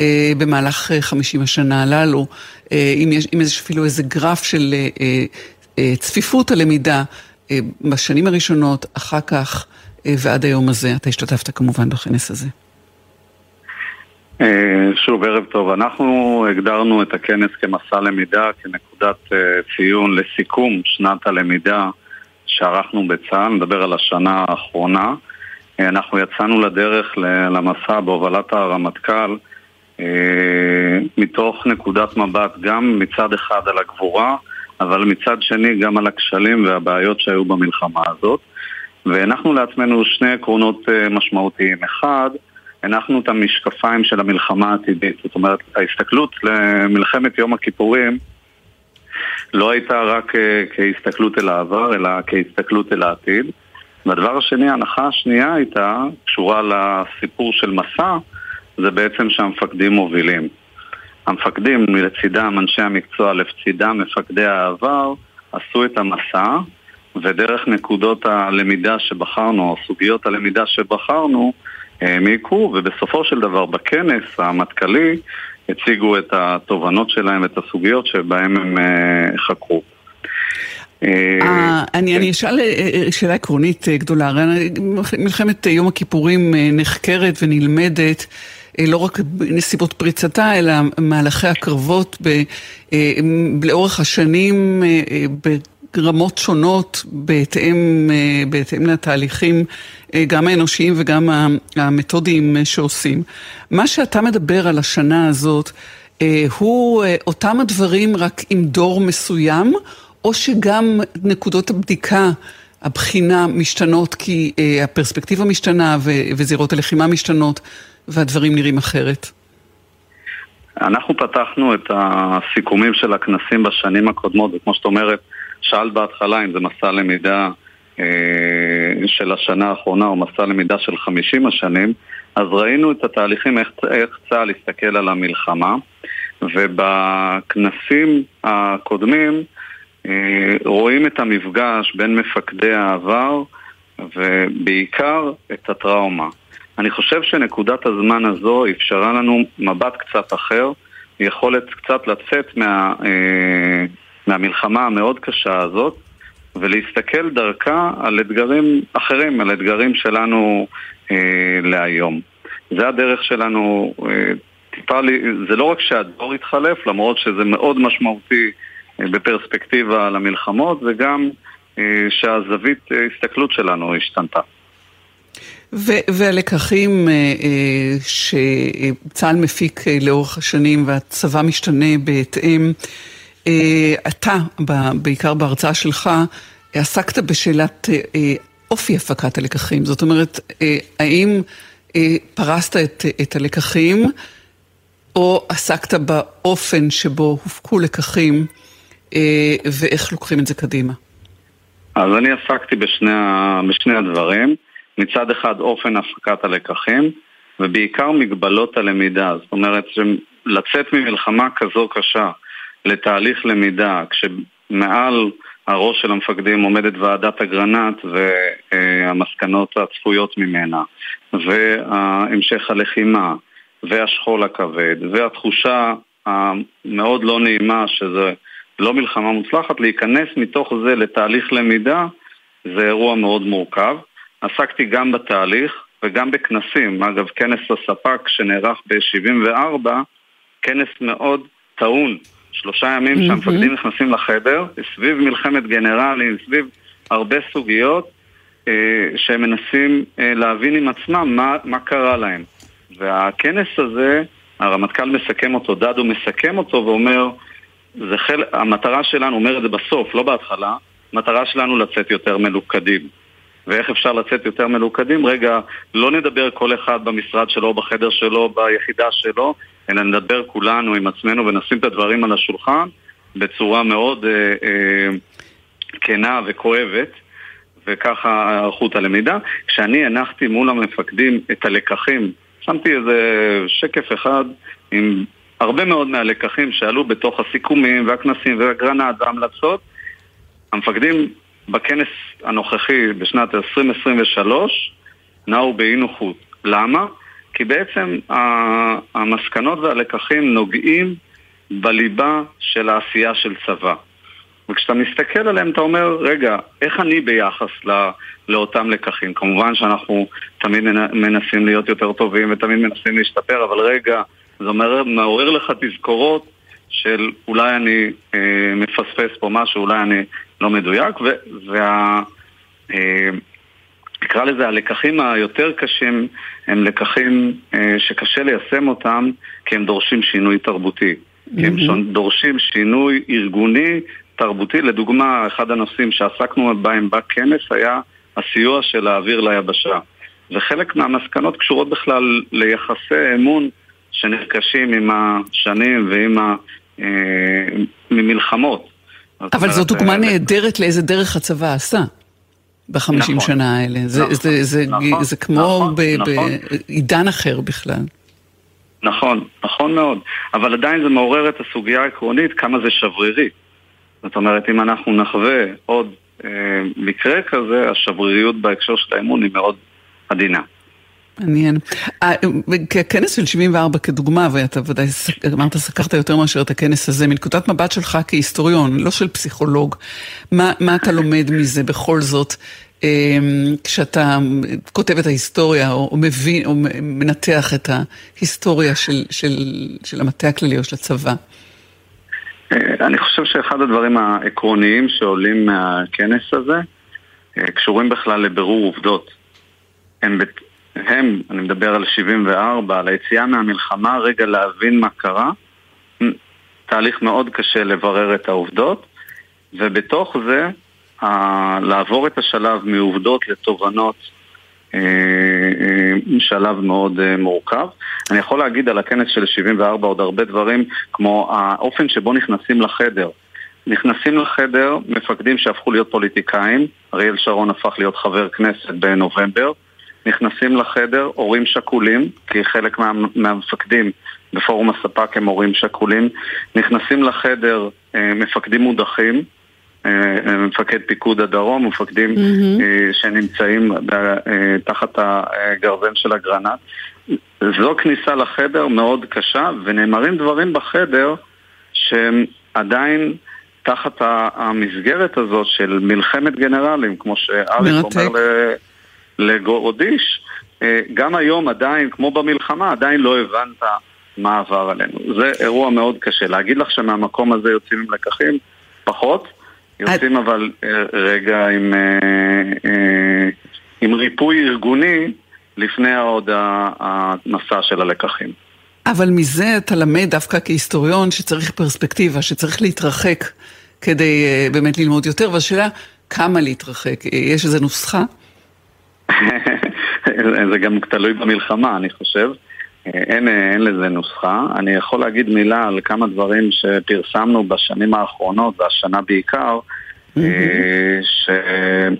אה, במהלך 50 אה, השנה הללו, אה, אם יש, אם יש אפילו איזה גרף של צפיפות הלמידה בשנים הראשונות, אחר כך ועד היום הזה. אתה השתתפת כמובן בכנס הזה. שוב, ערב טוב. אנחנו הגדרנו את הכנס כמסע למידה, כנקודת ציון לסיכום שנת הלמידה שערכנו בצה"ל, נדבר על השנה האחרונה. אנחנו יצאנו לדרך למסע בהובלת הרמטכ"ל אה, מתוך נקודת מבט גם מצד אחד על הגבורה, אבל מצד שני גם על הכשלים והבעיות שהיו במלחמה הזאת. והנחנו לעצמנו שני עקרונות אה, משמעותיים. אחד, הנחנו את המשקפיים של המלחמה העתידית. זאת אומרת, ההסתכלות למלחמת יום הכיפורים לא הייתה רק אה, כהסתכלות אל העבר, אלא כהסתכלות אל העתיד. והדבר השני, ההנחה השנייה הייתה קשורה לסיפור של מסע, זה בעצם שהמפקדים מובילים. המפקדים, לצידם אנשי המקצוע, לצידם מפקדי העבר, עשו את המסע, ודרך נקודות הלמידה שבחרנו, או סוגיות הלמידה שבחרנו, העמיקו, ובסופו של דבר בכנס המטכ"לי הציגו את התובנות שלהם, את הסוגיות שבהם הם אה, חקרו. אה, אני כן. אשאל אה, שאלה עקרונית גדולה, הרי מלחמת יום הכיפורים נחקרת ונלמדת אה, לא רק נסיבות פריצתה, אלא מהלכי הקרבות ב, אה, לאורך השנים אה, ברמות שונות, בהתאם, בהתאם לתהליכים גם האנושיים וגם המתודיים שעושים. מה שאתה מדבר על השנה הזאת, הוא אותם הדברים רק עם דור מסוים, או שגם נקודות הבדיקה הבחינה משתנות כי אה, הפרספקטיבה משתנה וזירות הלחימה משתנות והדברים נראים אחרת? אנחנו פתחנו את הסיכומים של הכנסים בשנים הקודמות, וכמו שאת אומרת, שאלת בהתחלה אם זה מסע למידה אה, של השנה האחרונה או מסע למידה של 50 השנים, אז ראינו את התהליכים, איך, איך צה"ל הסתכל על המלחמה, ובכנסים הקודמים אה, רואים את המפגש בין מפקדי העבר ובעיקר את הטראומה. אני חושב שנקודת הזמן הזו אפשרה לנו מבט קצת אחר, יכולת קצת לצאת מה, אה, מהמלחמה המאוד קשה הזאת ולהסתכל דרכה על אתגרים אחרים, על אתגרים שלנו אה, להיום. זה הדרך שלנו, אה, טיפה לי, זה לא רק שהדור התחלף, למרות שזה מאוד משמעותי אה, בפרספקטיבה על המלחמות, וגם אה, שהזווית אה, הסתכלות שלנו השתנתה. והלקחים אה, אה, שצה"ל מפיק אה, לאורך השנים והצבא משתנה בהתאם, אתה, בעיקר בהרצאה שלך, עסקת בשאלת אופי הפקת הלקחים. זאת אומרת, האם פרסת את, את הלקחים, או עסקת באופן שבו הופקו לקחים, ואיך לוקחים את זה קדימה? אז אני עסקתי בשני, בשני הדברים. מצד אחד אופן הפקת הלקחים, ובעיקר מגבלות הלמידה. זאת אומרת, לצאת ממלחמה כזו קשה לתהליך למידה, כשמעל הראש של המפקדים עומדת ועדת אגרנט והמסקנות הצפויות ממנה, והמשך הלחימה, והשכול הכבד, והתחושה המאוד לא נעימה שזה לא מלחמה מוצלחת, להיכנס מתוך זה לתהליך למידה זה אירוע מאוד מורכב. עסקתי גם בתהליך וגם בכנסים. אגב, כנס הספק שנערך ב-74, כנס מאוד טעון. שלושה ימים mm-hmm. שהמפקדים נכנסים לחדר, סביב מלחמת גנרלים, סביב הרבה סוגיות, אה, שהם מנסים אה, להבין עם עצמם מה, מה קרה להם. והכנס הזה, הרמטכ"ל מסכם אותו, דדו מסכם אותו ואומר, זה חל... המטרה שלנו, אומר את זה בסוף, לא בהתחלה, המטרה שלנו לצאת יותר מלוכדים. ואיך אפשר לצאת יותר מלוכדים? רגע, לא נדבר כל אחד במשרד שלו, בחדר שלו, ביחידה שלו, אלא נדבר כולנו עם עצמנו ונשים את הדברים על השולחן בצורה מאוד אה, אה, כנה וכואבת, וככה היערכות הלמידה. כשאני הנחתי מול המפקדים את הלקחים, שמתי איזה שקף אחד עם הרבה מאוד מהלקחים שעלו בתוך הסיכומים והכנסים והגרנט וההמלצות. המפקדים בכנס הנוכחי בשנת 2023 נעו באי נוחות. למה? כי בעצם המסקנות והלקחים נוגעים בליבה של העשייה של צבא. וכשאתה מסתכל עליהם אתה אומר, רגע, איך אני ביחס לא, לאותם לקחים? כמובן שאנחנו תמיד מנסים להיות יותר טובים ותמיד מנסים להשתפר, אבל רגע, זה אומר, מעורר לך תזכורות של אולי אני אה, מפספס פה משהו, אולי אני לא מדויק, וה... אה, נקרא לזה הלקחים היותר קשים הם לקחים אה, שקשה ליישם אותם כי הם דורשים שינוי תרבותי. כי הם דורשים שינוי ארגוני, תרבותי. לדוגמה, אחד הנושאים שעסקנו בהם בכנס היה הסיוע של האוויר ליבשה. וחלק מהמסקנות קשורות בכלל ליחסי אמון שנרכשים עם השנים ועם ה... אה, ממלחמות. אבל זו דוגמה נהדרת לאיזה דרך הצבא עשה. בחמישים נכון, שנה האלה. זה, נכון, זה, זה, נכון, זה כמו נכון, נכון. בעידן נכון. אחר בכלל. נכון, נכון מאוד. אבל עדיין זה מעורר את הסוגיה העקרונית כמה זה שברירי. זאת אומרת, אם אנחנו נחווה עוד אה, מקרה כזה, השבריריות בהקשר של האמון היא מאוד עדינה. מעניין. אה, כנס של 74 כדוגמה, ואתה ודאי אמרת, סקרת יותר מאשר את הכנס הזה, מנקודת מבט שלך כהיסטוריון, לא של פסיכולוג, מה, מה אתה לומד מזה בכל זאת, אמ, כשאתה כותב את ההיסטוריה, או, או מבין, או מנתח את ההיסטוריה של, של, של המטה הכללי או של הצבא? אה, אני חושב שאחד הדברים העקרוניים שעולים מהכנס הזה, אה, קשורים בכלל לבירור עובדות. הם הם, אני מדבר על 74, על היציאה מהמלחמה, רגע להבין מה קרה. תהליך מאוד קשה לברר את העובדות, ובתוך זה, לעבור את השלב מעובדות לתובנות, אה, אה, שלב מאוד אה, מורכב. אני יכול להגיד על הכנס של 74 עוד הרבה דברים, כמו האופן שבו נכנסים לחדר. נכנסים לחדר מפקדים שהפכו להיות פוליטיקאים, אריאל שרון הפך להיות חבר כנסת בנובמבר, נכנסים לחדר הורים שכולים, כי חלק מה, מהמפקדים בפורום הספ"ק הם הורים שכולים, נכנסים לחדר אה, מפקדים מודחים, אה, אה מפקד פיקוד הדרום, מפקדים mm-hmm. אה, שנמצאים אה, תחת הגרזן של אגרנט. זו כניסה לחדר מאוד קשה, ונאמרים דברים בחדר שהם עדיין תחת המסגרת הזאת של מלחמת גנרלים, כמו שאריק אומר ל... לגורודיש, אה, גם היום עדיין, כמו במלחמה, עדיין לא הבנת מה עבר עלינו. זה אירוע מאוד קשה. להגיד לך שמהמקום הזה יוצאים עם לקחים? פחות. יוצאים אבל אה, רגע עם, אה, עם ריפוי ארגוני לפני עוד המסע של הלקחים. אבל מזה אתה למד דווקא כהיסטוריון שצריך פרספקטיבה, שצריך להתרחק כדי באמת ללמוד יותר, והשאלה כמה להתרחק. יש איזו נוסחה? (laughs) זה גם תלוי במלחמה, אני חושב. אין, אין לזה נוסחה. אני יכול להגיד מילה על כמה דברים שפרסמנו בשנים האחרונות, והשנה בעיקר, שכן,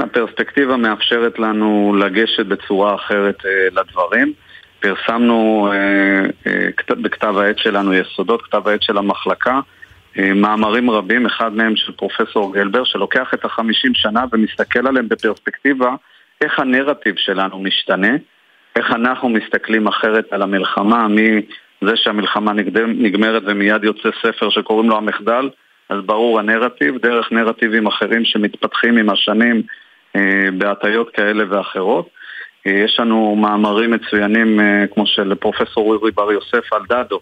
אה, הפרספקטיבה מאפשרת לנו לגשת בצורה אחרת אה, לדברים. פרסמנו אה, בכתב העת שלנו יסודות, כתב העת של המחלקה, מאמרים רבים, אחד מהם של פרופסור גלבר, שלוקח את החמישים שנה ומסתכל עליהם בפרספקטיבה איך הנרטיב שלנו משתנה, איך אנחנו מסתכלים אחרת על המלחמה, מזה שהמלחמה נגמרת ומיד יוצא ספר שקוראים לו המחדל, אז ברור הנרטיב, דרך נרטיבים אחרים שמתפתחים עם השנים אה, בהטיות כאלה ואחרות. אה, יש לנו מאמרים מצוינים כמו של פרופסור אורי בר יוסף על דדו,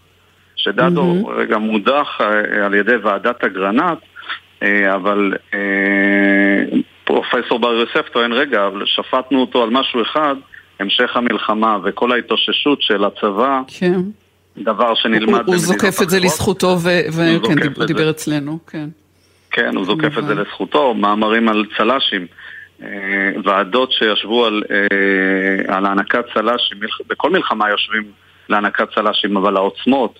שדדו mm-hmm. רגע מודח אה, על ידי ועדת אגרנט, אה, אבל אה, פרופסור בר יוסף טוען, רגע, אבל שפטנו אותו על משהו אחד, המשך המלחמה וכל ההתאוששות של הצבא, כן. דבר שנלמד הוא זוקף את זה לזכותו, וכן, הוא דיבר אצלנו, כן. כן, הוא זוקף את זה לזכותו, מאמרים על צל"שים. ועדות שישבו על, על הענקת צל"שים, בכל מלחמה יושבים להענקת צל"שים, אבל העוצמות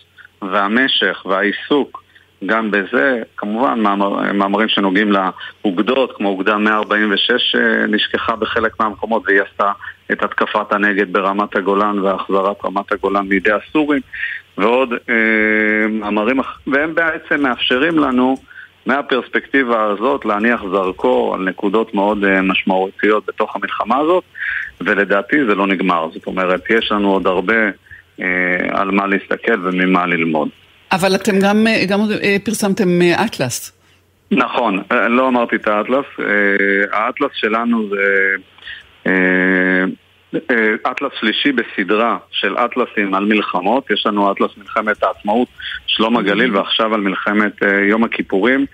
והמשך והעיסוק גם בזה, כמובן מאמר, מאמרים שנוגעים לאוגדות, כמו אוגדה 146 נשכחה בחלק מהמקומות והיא עשתה את התקפת הנגד ברמת הגולן והחזרת רמת הגולן מידי הסורים ועוד אה, מאמרים, והם בעצם מאפשרים לנו מהפרספקטיבה הזאת להניח זרקור על נקודות מאוד אה, משמעותיות בתוך המלחמה הזאת ולדעתי זה לא נגמר, זאת אומרת יש לנו עוד הרבה אה, על מה להסתכל וממה ללמוד. אבל אתם גם, אה, גם אה, פרסמתם אה, אטלס. נכון, לא אמרתי את האטלס. האטלס שלנו זה אטלס שלישי בסדרה של אטלסים על מלחמות. יש לנו אטלס מלחמת העצמאות, שלום הגליל, ועכשיו על מלחמת יום הכיפורים.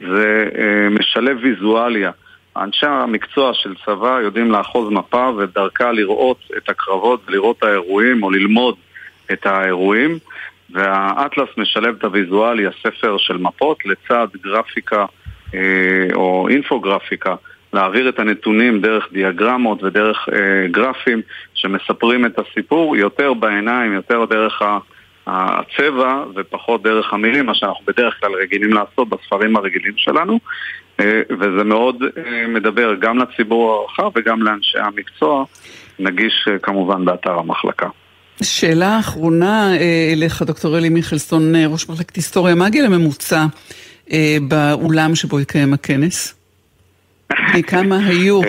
זה משלב ויזואליה. אנשי המקצוע של צבא יודעים לאחוז מפה ודרכה לראות את הקרבות, לראות את האירועים או ללמוד את האירועים. והאטלס משלב את הוויזואלי, הספר של מפות, לצד גרפיקה אה, או אינפוגרפיקה, להעביר את הנתונים דרך דיאגרמות ודרך אה, גרפים שמספרים את הסיפור יותר בעיניים, יותר דרך הצבע ופחות דרך המילים, מה שאנחנו בדרך כלל רגילים לעשות בספרים הרגילים שלנו, וזה מאוד אה, מדבר גם לציבור הרחב וגם לאנשי המקצוע, נגיש אה, כמובן באתר המחלקה. שאלה אחרונה אה, אליך, דוקטור אלי מיכלסון, אה, ראש מחלקת היסטוריה, מה הגיל הממוצע אה, באולם שבו התקיים הכנס? (laughs) כמה היו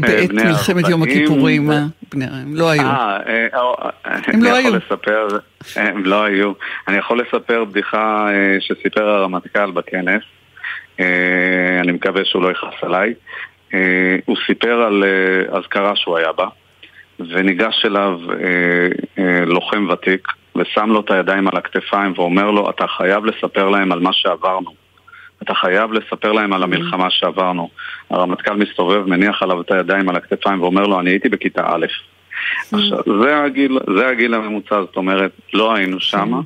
בעת מלחמת יום הכיפורים? הם לא היו. הם לא היו. הם לא היו. אני יכול לספר בדיחה שסיפר הרמטכ"ל בכנס. אני מקווה שהוא לא יכעס עליי. הוא סיפר על אזכרה שהוא היה בה. וניגש אליו אה, אה, לוחם ותיק ושם לו את הידיים על הכתפיים ואומר לו, אתה חייב לספר להם על מה שעברנו. אתה חייב לספר להם על המלחמה שעברנו. הרמטכ"ל מסתובב, מניח עליו את הידיים על הכתפיים ואומר לו, אני הייתי בכיתה א'. עכשיו, זה הגיל, זה הגיל הממוצע, זאת אומרת, לא היינו שם,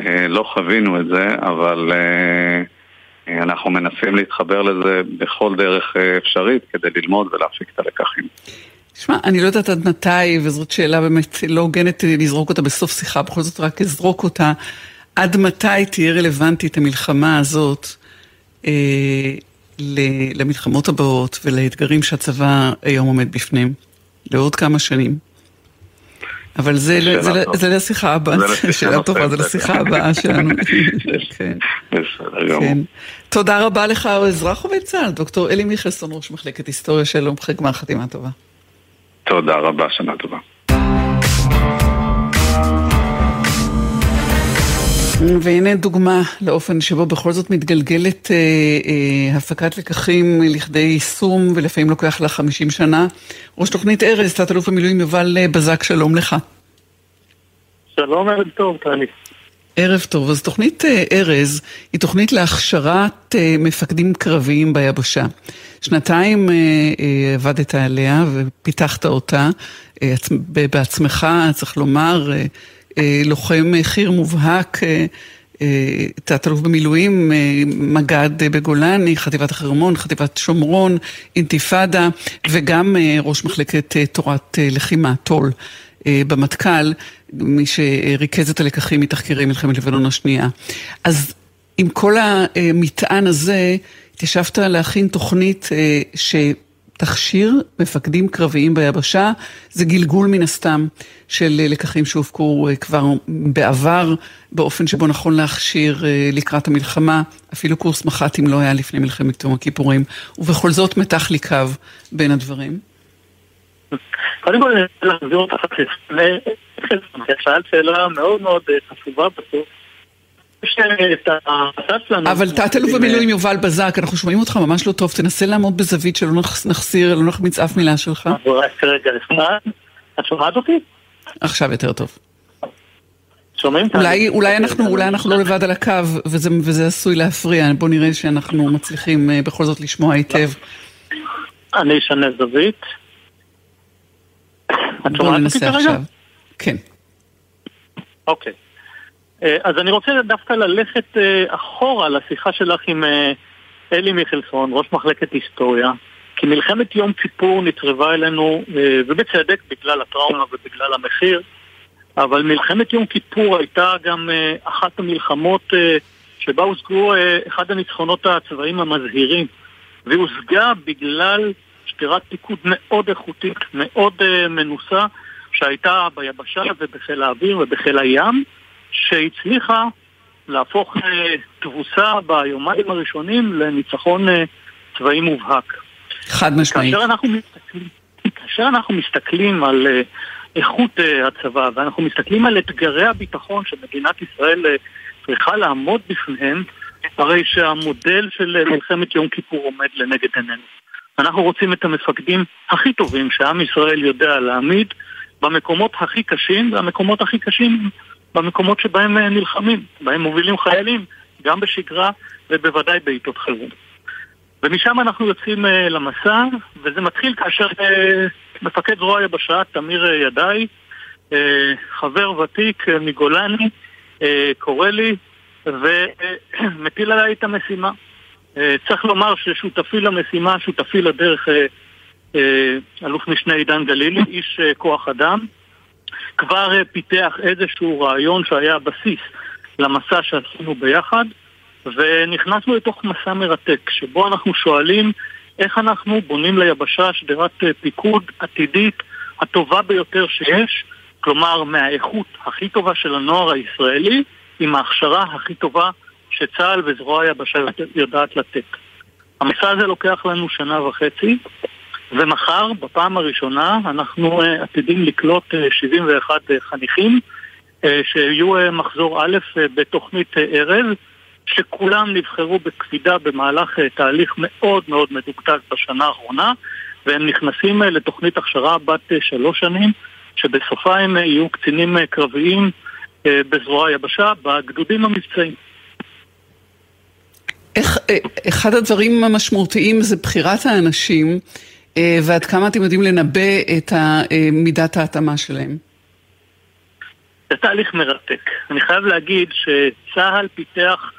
אה, לא חווינו את זה, אבל אה, אה, אנחנו מנסים להתחבר לזה בכל דרך אפשרית כדי ללמוד ולהפיק את הלקחים. תשמע, אני לא יודעת עד מתי, וזאת שאלה באמת לא הוגנת לזרוק אותה בסוף שיחה, בכל זאת רק אזרוק אותה. עד מתי תהיה רלוונטית המלחמה הזאת אה, למלחמות הבאות ולאתגרים שהצבא היום עומד בפניהם? לעוד כמה שנים. אבל זה, זה, זה, זה לשיחה הבאה, זו שאלה טובה, זה לשיחה הבאה (laughs) שלנו. כן. כן. תודה רבה לך, אזרח עובד צה"ל, דוקטור אלי מיכלסון, ראש מחלקת היסטוריה, שלום, גמר חתימה טובה. תודה רבה, שנה טובה. והנה דוגמה לאופן שבו בכל זאת מתגלגלת אה, אה, הפקת לקחים לכדי יישום, ולפעמים לוקח לה 50 שנה. ראש תוכנית ארז, תת-אלוף המילואים יובל אה, בזק, שלום לך. שלום, ערב טוב, טלי. ערב טוב. אז תוכנית אה, ארז היא תוכנית להכשרת אה, מפקדים קרביים ביבשה. שנתיים עבדת עליה ופיתחת אותה בעצמך, צריך לומר, לוחם חי"ר מובהק. תת-אלוף במילואים, מג"ד בגולני, חטיבת החרמון, חטיבת שומרון, אינתיפאדה, וגם ראש מחלקת תורת לחימה, טול. אה, במטכ"ל, מי שריכז את הלקחים מתחקירי מלחמת לבנון השנייה. אז עם כל המטען הזה, התיישבת להכין תוכנית אה, שתכשיר מפקדים קרביים ביבשה, זה גלגול מן הסתם של לקחים שהופקו אה, כבר בעבר, באופן שבו נכון להכשיר לקראת המלחמה, אפילו קורס מח"טים לא היה לפני מלחמת יום הכיפורים, ובכל זאת מתח לי קו בין הדברים. קודם כל, אני רוצה להחזיר אותך לפני, שאלת שאלה מאוד מאוד אה, חשובה בסוף. אבל תת-אלוף במילואים יובל בזק, אנחנו שומעים אותך ממש לא טוב, תנסה לעמוד בזווית שלא נחסיר, לא נחמיץ אף מילה שלך. רק רגע, את שומעת אותי? עכשיו יותר טוב. שומעים? אולי, אולי, אנחנו, אולי אנחנו לא לבד על הקו, וזה, וזה עשוי להפריע, בוא נראה שאנחנו מצליחים אה, בכל זאת לשמוע היטב. אני אשנה זווית. את שומעת אותי כרגע? כן. אוקיי. אה, אז אני רוצה דווקא ללכת אה, אחורה לשיחה שלך עם אה, אלי מיכלסון, ראש מחלקת היסטוריה, כי מלחמת יום כיפור נתרבה אלינו, ובצדק, בגלל הטראומה ובגלל המחיר, אבל מלחמת יום כיפור הייתה גם אחת המלחמות שבה הושגו אחד הניצחונות הצבאיים המזהירים, והיא הושגה בגלל שדרת פיקוד מאוד איכותית, מאוד מנוסה, שהייתה ביבשה ובחיל האוויר ובחיל הים, שהצליחה להפוך אה, תבוסה ביומיים הראשונים לניצחון אה, צבאי מובהק. חד משמעית. כאשר אנחנו מסתכלים, כאשר אנחנו מסתכלים על אה, איכות הצבא ואנחנו מסתכלים על אתגרי הביטחון שמדינת ישראל צריכה לעמוד בפניהם, הרי שהמודל של מלחמת יום כיפור עומד לנגד עינינו. אנחנו רוצים את המפקדים הכי טובים שעם ישראל יודע להעמיד במקומות הכי קשים, והמקומות הכי קשים במקומות שבהם אה, נלחמים, בהם מובילים חיילים, גם בשגרה ובוודאי בעיתות חירום. ומשם אנחנו יוצאים אה, למסע, וזה מתחיל כאשר אה, מפקד זרוע היבשה, תמיר ידעי, חבר ותיק מגולני, קורא לי ומטיל (clears throat) עליי את המשימה. צריך לומר ששותפי למשימה, שותפי לדרך אלוף משנה עידן גלילי, איש כוח אדם, כבר אה, פיתח איזשהו רעיון שהיה הבסיס למסע שעשינו ביחד, ונכנסנו לתוך מסע מרתק, שבו אנחנו שואלים איך אנחנו בונים ליבשה שדרת אה, פיקוד עתידית הטובה ביותר שיש, כלומר מהאיכות הכי טובה של הנוער הישראלי, עם ההכשרה הכי טובה שצה"ל וזרוע היבשה יודעת לתת. המסע הזה לוקח לנו שנה וחצי, ומחר, בפעם הראשונה, אנחנו uh, עתידים לקלוט uh, 71 uh, חניכים uh, שיהיו מחזור א' בתוכנית ארז, שכולם נבחרו בקפידה במהלך תהליך מאוד מאוד מדוקדק בשנה האחרונה, והם נכנסים לתוכנית הכשרה בת שלוש שנים, שבסופה הם יהיו קצינים קרביים בזרוע היבשה בגדודים המבצעיים. איך, אחד הדברים המשמעותיים זה בחירת האנשים אה, ועד כמה אתם יודעים לנבא את מידת ההתאמה שלהם? זה תהליך מרתק. אני חייב להגיד שצה"ל פיתח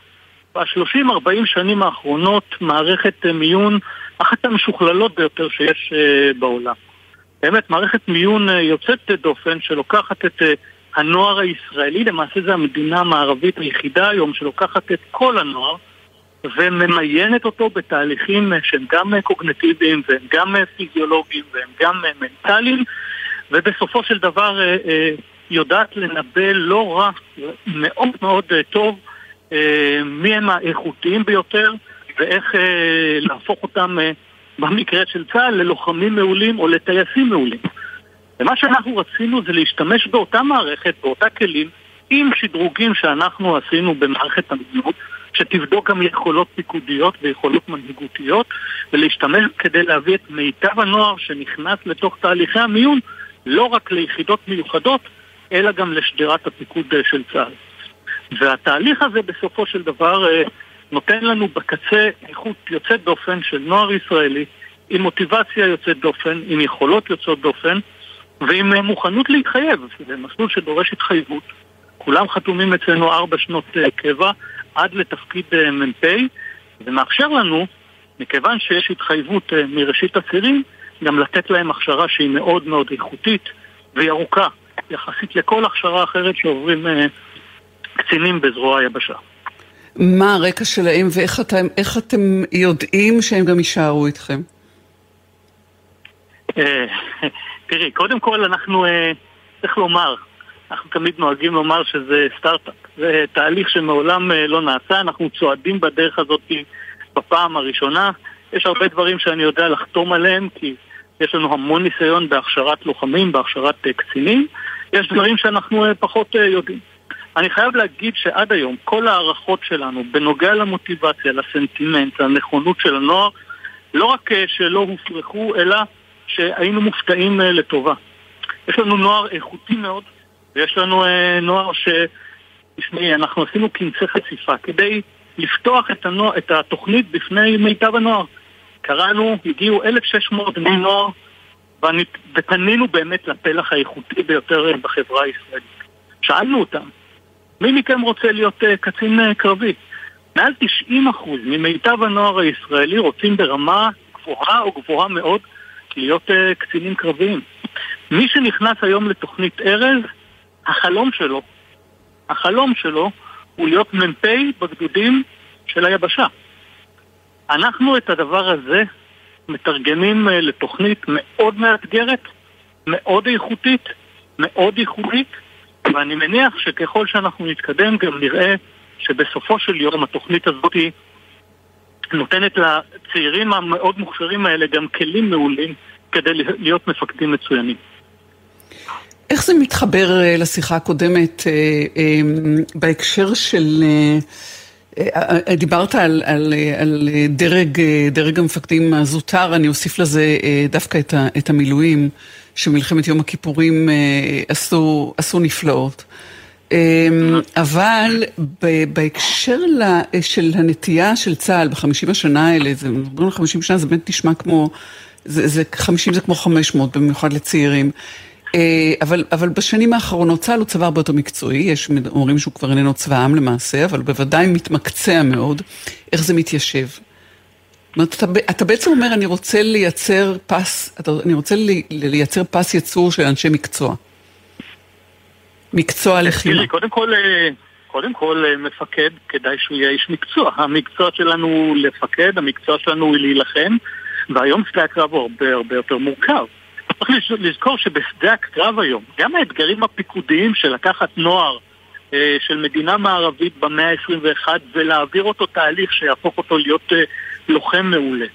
ב-30-40 שנים האחרונות מערכת מיון אחת המשוכללות ביותר שיש אה, בעולם. באמת, מערכת מיון אה, יוצאת דופן שלוקחת את הנוער הישראלי, למעשה זו המדינה המערבית היחידה היום שלוקחת את כל הנוער וממיינת אותו בתהליכים שהם גם קוגנטיביים והם גם פיזיולוגיים והם גם מנטליים ובסופו של דבר אה, אה, יודעת לנבא לא רע, מאוד מאוד אה, טוב מי הם האיכותיים ביותר ואיך להפוך אותם במקרה של צה"ל ללוחמים מעולים או לטייסים מעולים. ומה שאנחנו רצינו זה להשתמש באותה מערכת, באותה כלים, עם שדרוגים שאנחנו עשינו במערכת המדינות שתבדוק גם יכולות פיקודיות ויכולות מנהיגותיות ולהשתמש כדי להביא את מיטב הנוער שנכנס לתוך תהליכי המיון לא רק ליחידות מיוחדות אלא גם לשדרת הפיקוד אה, של צה"ל. והתהליך הזה בסופו של דבר אה, נותן לנו בקצה איכות יוצאת דופן של נוער ישראלי עם מוטיבציה יוצאת דופן, עם יכולות יוצאות דופן ועם אה, מוכנות להתחייב. זה מסלול שדורש התחייבות. כולם חתומים אצלנו ארבע שנות קבע עד לתפקיד אה, מ"פ, ומאפשר לנו, מכיוון שיש התחייבות אה, מראשית הצירים, גם לתת להם הכשרה שהיא מאוד מאוד איכותית והיא ארוכה, יחסית לכל הכשרה אחרת שעוברים אה, קצינים בזרוע היבשה. מה הרקע שלהם ואיך אתם, אתם יודעים שהם גם יישארו איתכם? (laughs) תראי, קודם כל אנחנו, צריך לומר, אנחנו תמיד נוהגים לומר שזה סטארט-אפ. זה תהליך שמעולם אה, לא נעשה, אנחנו צועדים בדרך הזאת בפעם הראשונה. יש הרבה דברים שאני יודע לחתום עליהם, כי יש לנו המון ניסיון בהכשרת לוחמים, בהכשרת אה, קצינים. יש דברים שאנחנו אה, פחות יודעים. אני חייב להגיד שעד היום כל ההערכות שלנו בנוגע למוטיבציה, לסנטימנט, לנכונות של הנוער, לא רק שלא הופרכו, אלא שהיינו מופתעים לטובה. יש לנו נוער איכותי מאוד, ויש לנו נוער ש... תשמעי, אנחנו עשינו כנסי חשיפה כדי לפתוח את, הנוער, את התוכנית בפני מיטב הנוער. קראנו, הגיעו 1,600 בני נוער ופנינו באמת לפלח האיכותי ביותר בחברה הישראלית. שאלנו אותם, מי מכם רוצה להיות uh, קצין uh, קרבי? מעל 90% ממיטב הנוער הישראלי רוצים ברמה גבוהה או גבוהה מאוד להיות uh, קצינים קרביים. מי שנכנס היום לתוכנית ארז, החלום שלו, החלום שלו הוא להיות מ"פ בגדודים של היבשה. אנחנו את הדבר הזה מתרגמים אה, לתוכנית מאוד מאתגרת, מאוד איכותית, מאוד ייחודית, ואני מניח שככל שאנחנו נתקדם גם נראה שבסופו של יום התוכנית הזאת נותנת לצעירים המאוד מוכשרים האלה גם כלים מעולים כדי להיות מפקדים מצוינים. איך זה מתחבר אה, לשיחה הקודמת אה, בהקשר של... דיברת על, על, על דרג, דרג המפקדים הזוטר, אני אוסיף לזה דווקא את, ה, את המילואים, שמלחמת יום הכיפורים עשו, עשו נפלאות. אבל בהקשר של הנטייה של צה"ל בחמישים השנה האלה, זה מדברים על חמישים שנה, זה באמת נשמע כמו, זה, זה, חמישים זה כמו חמש מאות, במיוחד לצעירים. אה, אבל, אבל בשנים האחרונות צה"ל הוא צבא הרבה יותר מקצועי, יש אומרים שהוא כבר איננו צבא העם למעשה, אבל בוודאי מתמקצע מאוד. איך זה מתיישב? אומרת, אתה, אתה בעצם אומר, אני רוצה לייצר פס, אתה, אני רוצה לי, לייצר פס ייצור של אנשי מקצוע. מקצוע לחימה. תראי, קודם כל, אה, קודם כל, אה, מפקד, כדאי שהוא יהיה איש מקצוע. המקצוע שלנו הוא לפקד, המקצוע שלנו הוא להילחם, והיום שדה הקרב הוא הרבה הרבה יותר מורכב. צריך לזכור שבשדה הקרב היום, גם האתגרים הפיקודיים של לקחת נוער אה, של מדינה מערבית במאה ה-21 ולהעביר אותו תהליך שיהפוך אותו להיות אה, לוחם מעולה.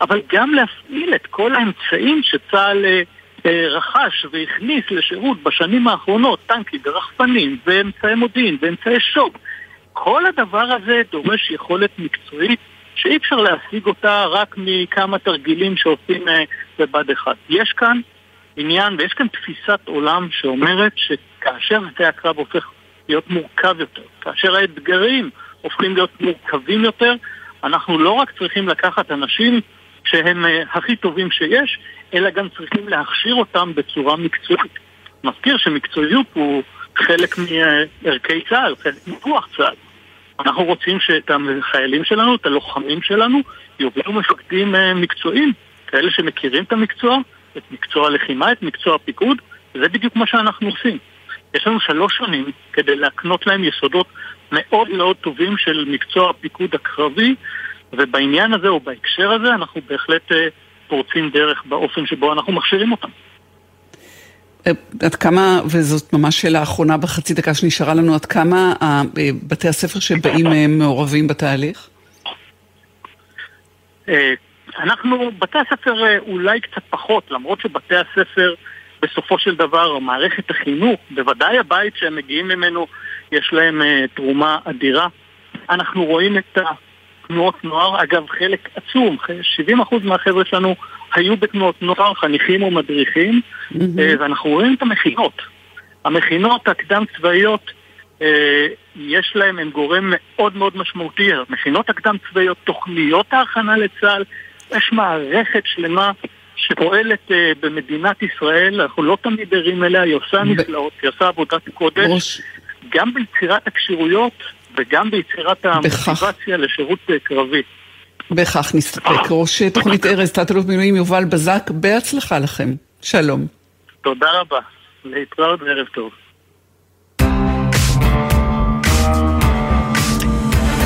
אבל גם להפעיל את כל האמצעים שצה"ל אה, רכש והכניס לשירות בשנים האחרונות, טנקים ורחפנים ואמצעי מודיעין ואמצעי שוק. כל הדבר הזה דורש יכולת מקצועית שאי אפשר להשיג אותה רק מכמה תרגילים שעושים בבד אחד. יש כאן עניין ויש כאן תפיסת עולם שאומרת שכאשר שדה הקרב הופך להיות מורכב יותר, כאשר האתגרים הופכים להיות מורכבים יותר, אנחנו לא רק צריכים לקחת אנשים שהם uh, הכי טובים שיש, אלא גם צריכים להכשיר אותם בצורה מקצועית. מזכיר שמקצועיות הוא חלק מערכי צה"ל, חלק מכוח צה"ל. אנחנו רוצים שאת החיילים שלנו, את הלוחמים שלנו, יובילו מפקדים uh, מקצועיים, כאלה שמכירים את המקצוע, את מקצוע הלחימה, את מקצוע הפיקוד, וזה בדיוק מה שאנחנו עושים. יש לנו שלוש שנים כדי להקנות להם יסודות מאוד מאוד טובים של מקצוע הפיקוד הקרבי, ובעניין הזה או בהקשר הזה אנחנו בהחלט אה, פורצים דרך באופן שבו אנחנו מכשירים אותם. אה, עד כמה, וזאת ממש שאלה אחרונה בחצי דקה שנשארה לנו, עד כמה אה, בתי הספר שבאים מעורבים בתהליך? אנחנו, בתי הספר אולי קצת פחות, למרות שבתי הספר בסופו של דבר, מערכת החינוך, בוודאי הבית שהם מגיעים ממנו, יש להם תרומה אדירה. אנחנו רואים את התנועות נוער, אגב חלק עצום, 70% מהחבר'ה שלנו היו בתנועות נוער, חניכים ומדריכים, mm-hmm. ואנחנו רואים את המכינות. המכינות הקדם צבאיות, uh, יש להם, הם גורם מאוד מאוד משמעותי. המכינות הקדם צבאיות, תוכניות ההכנה לצה"ל, יש מערכת שלמה שפועלת uh, במדינת ישראל, אנחנו לא תמיד ערים אליה, היא עושה נפלאות, היא עושה עבודת קודש, ראש... גם ביצירת הכשירויות וגם ביצירת המוטיבציה לשירות קרבי. בכך נסתפק. ראש תוכנית ארז, תת-אלוף מילואים יובל בזק, בהצלחה לכם. שלום. תודה רבה. להתראות וערב טוב.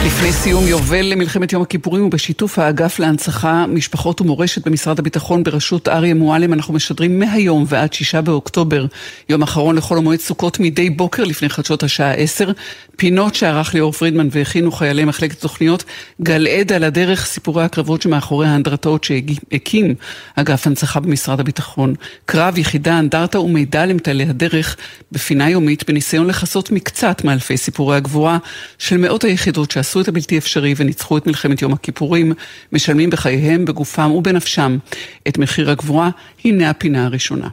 לפני סיום יובל למלחמת יום הכיפורים ובשיתוף האגף להנצחה, משפחות ומורשת במשרד הביטחון בראשות אריה מועלם, אנחנו משדרים מהיום ועד שישה באוקטובר, יום אחרון לחול המועד סוכות מדי בוקר לפני חדשות השעה עשר, פינות שערך ליאור פרידמן והכינו חיילי מחלקת תוכניות, גל עד על הדרך, סיפורי הקרבות שמאחורי האנדרטאות שהקים אגף הנצחה במשרד הביטחון, קרב, יחידה, אנדרטה ומידע למטעלי הדרך. בפינה יומית בניסיון לכסות מקצת מאלפי סיפורי הגבורה של מאות היחידות שעשו עשו את הבלתי אפשרי וניצחו את מלחמת יום הכיפורים, משלמים בחייהם, בגופם ובנפשם את מחיר הגבורה, הנה הפינה הראשונה.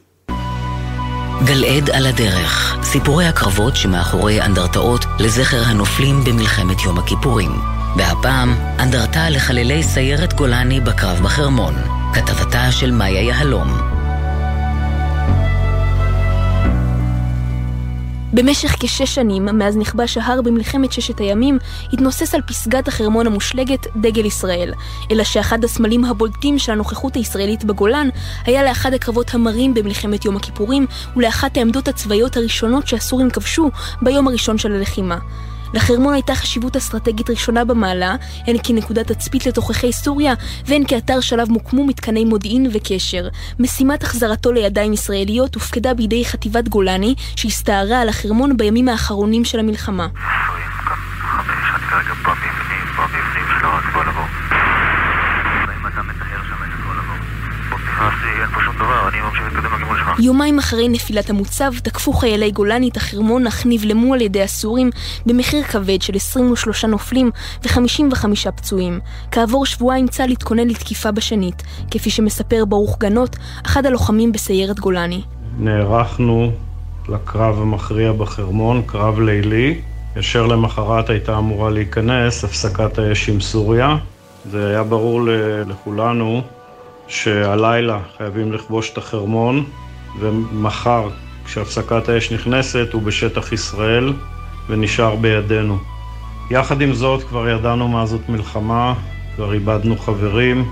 גלעד על הדרך, סיפורי הקרבות שמאחורי אנדרטאות לזכר הנופלים במלחמת יום הכיפורים. והפעם, אנדרטה לחללי סיירת גולני בקרב בחרמון. כתבתה של מאיה, מאיה, במשך כשש שנים, מאז נכבש ההר במלחמת ששת הימים, התנוסס על פסגת החרמון המושלגת דגל ישראל. אלא שאחד הסמלים הבולטים של הנוכחות הישראלית בגולן היה לאחד הקרבות המרים במלחמת יום הכיפורים ולאחת העמדות הצבאיות הראשונות שהסורים כבשו ביום הראשון של הלחימה. לחרמון הייתה חשיבות אסטרטגית ראשונה במעלה, הן כנקודת תצפית לתוככי סוריה, והן כאתר שעליו מוקמו מתקני מודיעין וקשר. משימת החזרתו לידיים ישראליות הופקדה בידי חטיבת גולני, שהסתערה על החרמון בימים האחרונים של המלחמה. יומיים אחרי נפילת המוצב, תקפו חיילי גולני את החרמון, אך נבלמו על ידי הסורים במחיר כבד של 23 נופלים ו-55 פצועים. כעבור שבועיים צה"ל התכונן לתקיפה בשנית, כפי שמספר ברוך גנות, אחד הלוחמים בסיירת גולני. נערכנו לקרב המכריע בחרמון, קרב לילי. ישר למחרת הייתה אמורה להיכנס הפסקת האש עם סוריה. זה היה ברור לכולנו שהלילה חייבים לכבוש את החרמון, ומחר, כשהפסקת האש נכנסת, הוא בשטח ישראל ונשאר בידינו. יחד עם זאת, כבר ידענו מה זאת מלחמה, כבר איבדנו חברים,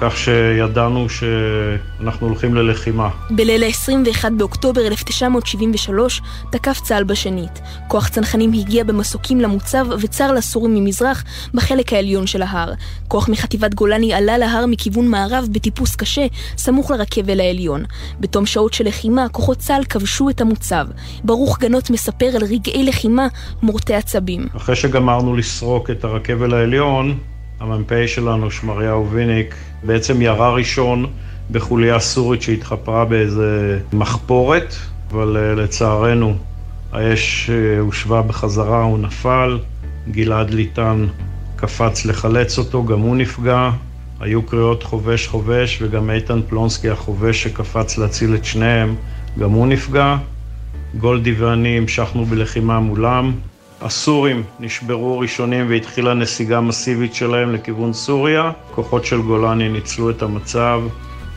כך שידענו שאנחנו הולכים ללחימה. בליל ה-21 באוקטובר 1973 תקף צה"ל בשנית. כוח צנחנים הגיע במסוקים למוצב וצר לסורים ממזרח בחלק העליון של ההר. כוח מחטיבת גולני עלה להר מכיוון מערב בטיפוס קשה, סמוך לרכבל העליון. בתום שעות של לחימה, כוחות צה"ל כבשו את המוצב. ברוך גנות מספר על רגעי לחימה מורטי עצבים. אחרי שגמרנו לסרוק את הרכבל העליון, המ"פ שלנו, שמריהו ויניק, בעצם ירה ראשון בחוליה סורית שהתחפרה באיזה מחפורת, אבל אה, לצערנו האש אה, הושבה בחזרה, הוא נפל, גלעד ליטן קפץ לחלץ אותו, גם הוא נפגע. היו קריאות חובש חובש וגם איתן פלונסקי החובש שקפץ להציל את שניהם, גם הוא נפגע. גולדי ואני המשכנו בלחימה מולם, הסורים נשברו ראשונים והתחילה נסיגה מסיבית שלהם לכיוון סוריה. כוחות של גולני ניצלו את המצב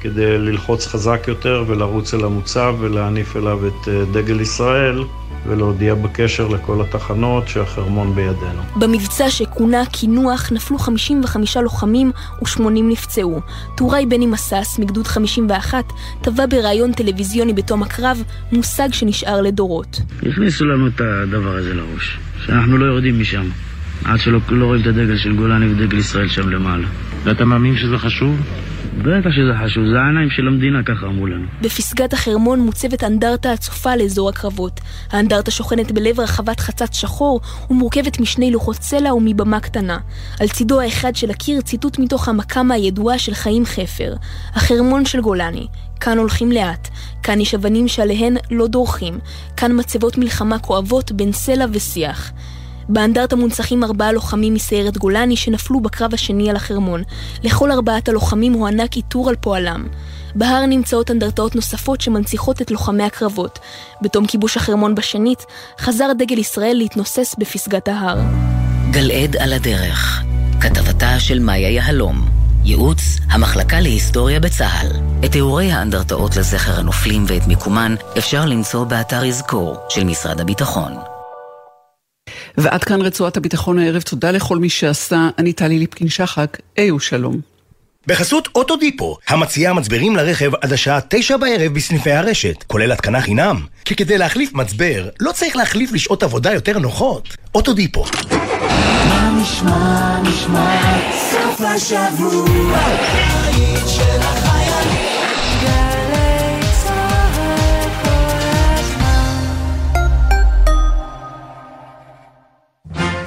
כדי ללחוץ חזק יותר ולרוץ אל המוצב ולהניף אליו את אה, דגל ישראל. ולהודיע בקשר לכל התחנות שהחרמון בידינו. במבצע שכונה קינוח נפלו 55 לוחמים ו-80 נפצעו. טוראי בני מסס מגדוד 51 טבע בריאיון טלוויזיוני בתום הקרב מושג שנשאר לדורות. הכניסו לנו את הדבר הזה לראש. שאנחנו לא יורדים משם עד שלא לא רואים את הדגל של גולני ודגל ישראל שם למעלה. ואתה מאמין שזה חשוב? בטח שזה חשוב, זה העיניים של המדינה, ככה אמרו לנו. בפסגת החרמון מוצבת אנדרטה הצופה לאזור הקרבות. האנדרטה שוכנת בלב רחבת חצץ שחור ומורכבת משני לוחות סלע ומבמה קטנה. על צידו האחד של הקיר ציטוט מתוך המקאמה הידועה של חיים חפר. החרמון של גולני. כאן הולכים לאט, כאן יש אבנים שעליהן לא דורכים, כאן מצבות מלחמה כואבות בין סלע ושיח. באנדרטה מונצחים ארבעה לוחמים מסיירת גולני שנפלו בקרב השני על החרמון. לכל ארבעת הלוחמים הוענק עיטור על פועלם. בהר נמצאות אנדרטאות נוספות שמנציחות את לוחמי הקרבות. בתום כיבוש החרמון בשנית, חזר דגל ישראל להתנוסס בפסגת ההר. גלעד על הדרך, כתבתה של מאיה יהלום. ייעוץ המחלקה להיסטוריה בצה"ל. את תיאורי האנדרטאות לזכר הנופלים ואת מיקומן אפשר למצוא באתר יזכור של משרד הביטחון. ועד כאן רצועת הביטחון הערב. תודה לכל מי שעשה. אני טלי ליפקין שחק. היו שלום. בחסות אוטודיפו, המציעה מצברים לרכב עד השעה תשע בערב בסניפי הרשת, כולל התקנה חינם. כי כדי להחליף מצבר, לא צריך להחליף לשעות עבודה יותר נוחות. אוטודיפו. מה נשמע, נשמע, סוף השבוע,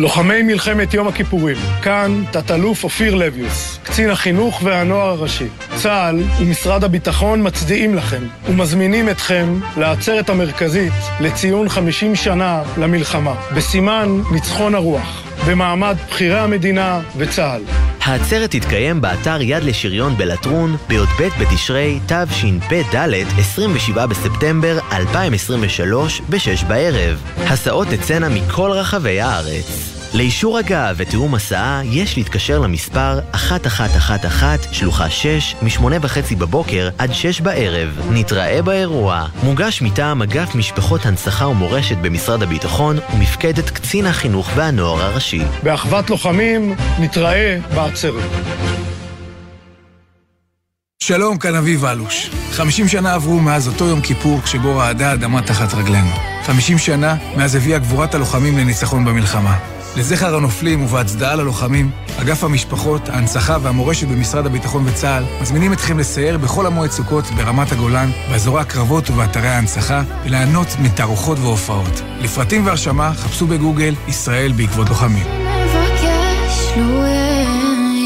לוחמי מלחמת יום הכיפורים, כאן תת-אלוף אופיר לויוס, קצין החינוך והנוער הראשי. צה"ל ומשרד הביטחון מצדיעים לכם ומזמינים אתכם לעצרת המרכזית לציון 50 שנה למלחמה, בסימן ניצחון הרוח, במעמד בכירי המדינה וצה"ל. העצרת תתקיים באתר יד לשריון בלטרון בי"ב בתשרי תשפ"ד 27 בספטמבר 2023 ב-6 בערב. הסעות תצאנה מכל רחבי הארץ. לאישור הגעה ותיאום הסעה יש להתקשר למספר 1111 שלוחה 6 מ-8 וחצי בבוקר עד 6 בערב. נתראה באירוע. מוגש מטעם אגף משפחות הנצחה ומורשת במשרד הביטחון ומפקדת קצין החינוך והנוער הראשי. באחוות לוחמים, נתראה בעצרת. שלום, כאן אביב אלוש. 50 שנה עברו מאז אותו יום כיפור כשבו רעדה האדמה תחת רגלינו. 50 שנה מאז הביאה גבורת הלוחמים לניצחון במלחמה. לזכר הנופלים ובהצדעה ללוחמים, אגף המשפחות, ההנצחה והמורשת במשרד הביטחון וצה"ל מזמינים אתכם לסייר בכל המועד סוכות ברמת הגולן, באזורי הקרבות ובאתרי ההנצחה, וליהנות מתערוכות והופעות. לפרטים והרשמה חפשו בגוגל ישראל בעקבות לוחמים.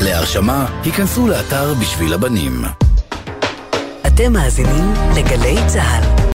להרשמה, היכנסו לאתר בשביל הבנים. אתם מאזינים לגלי צה"ל.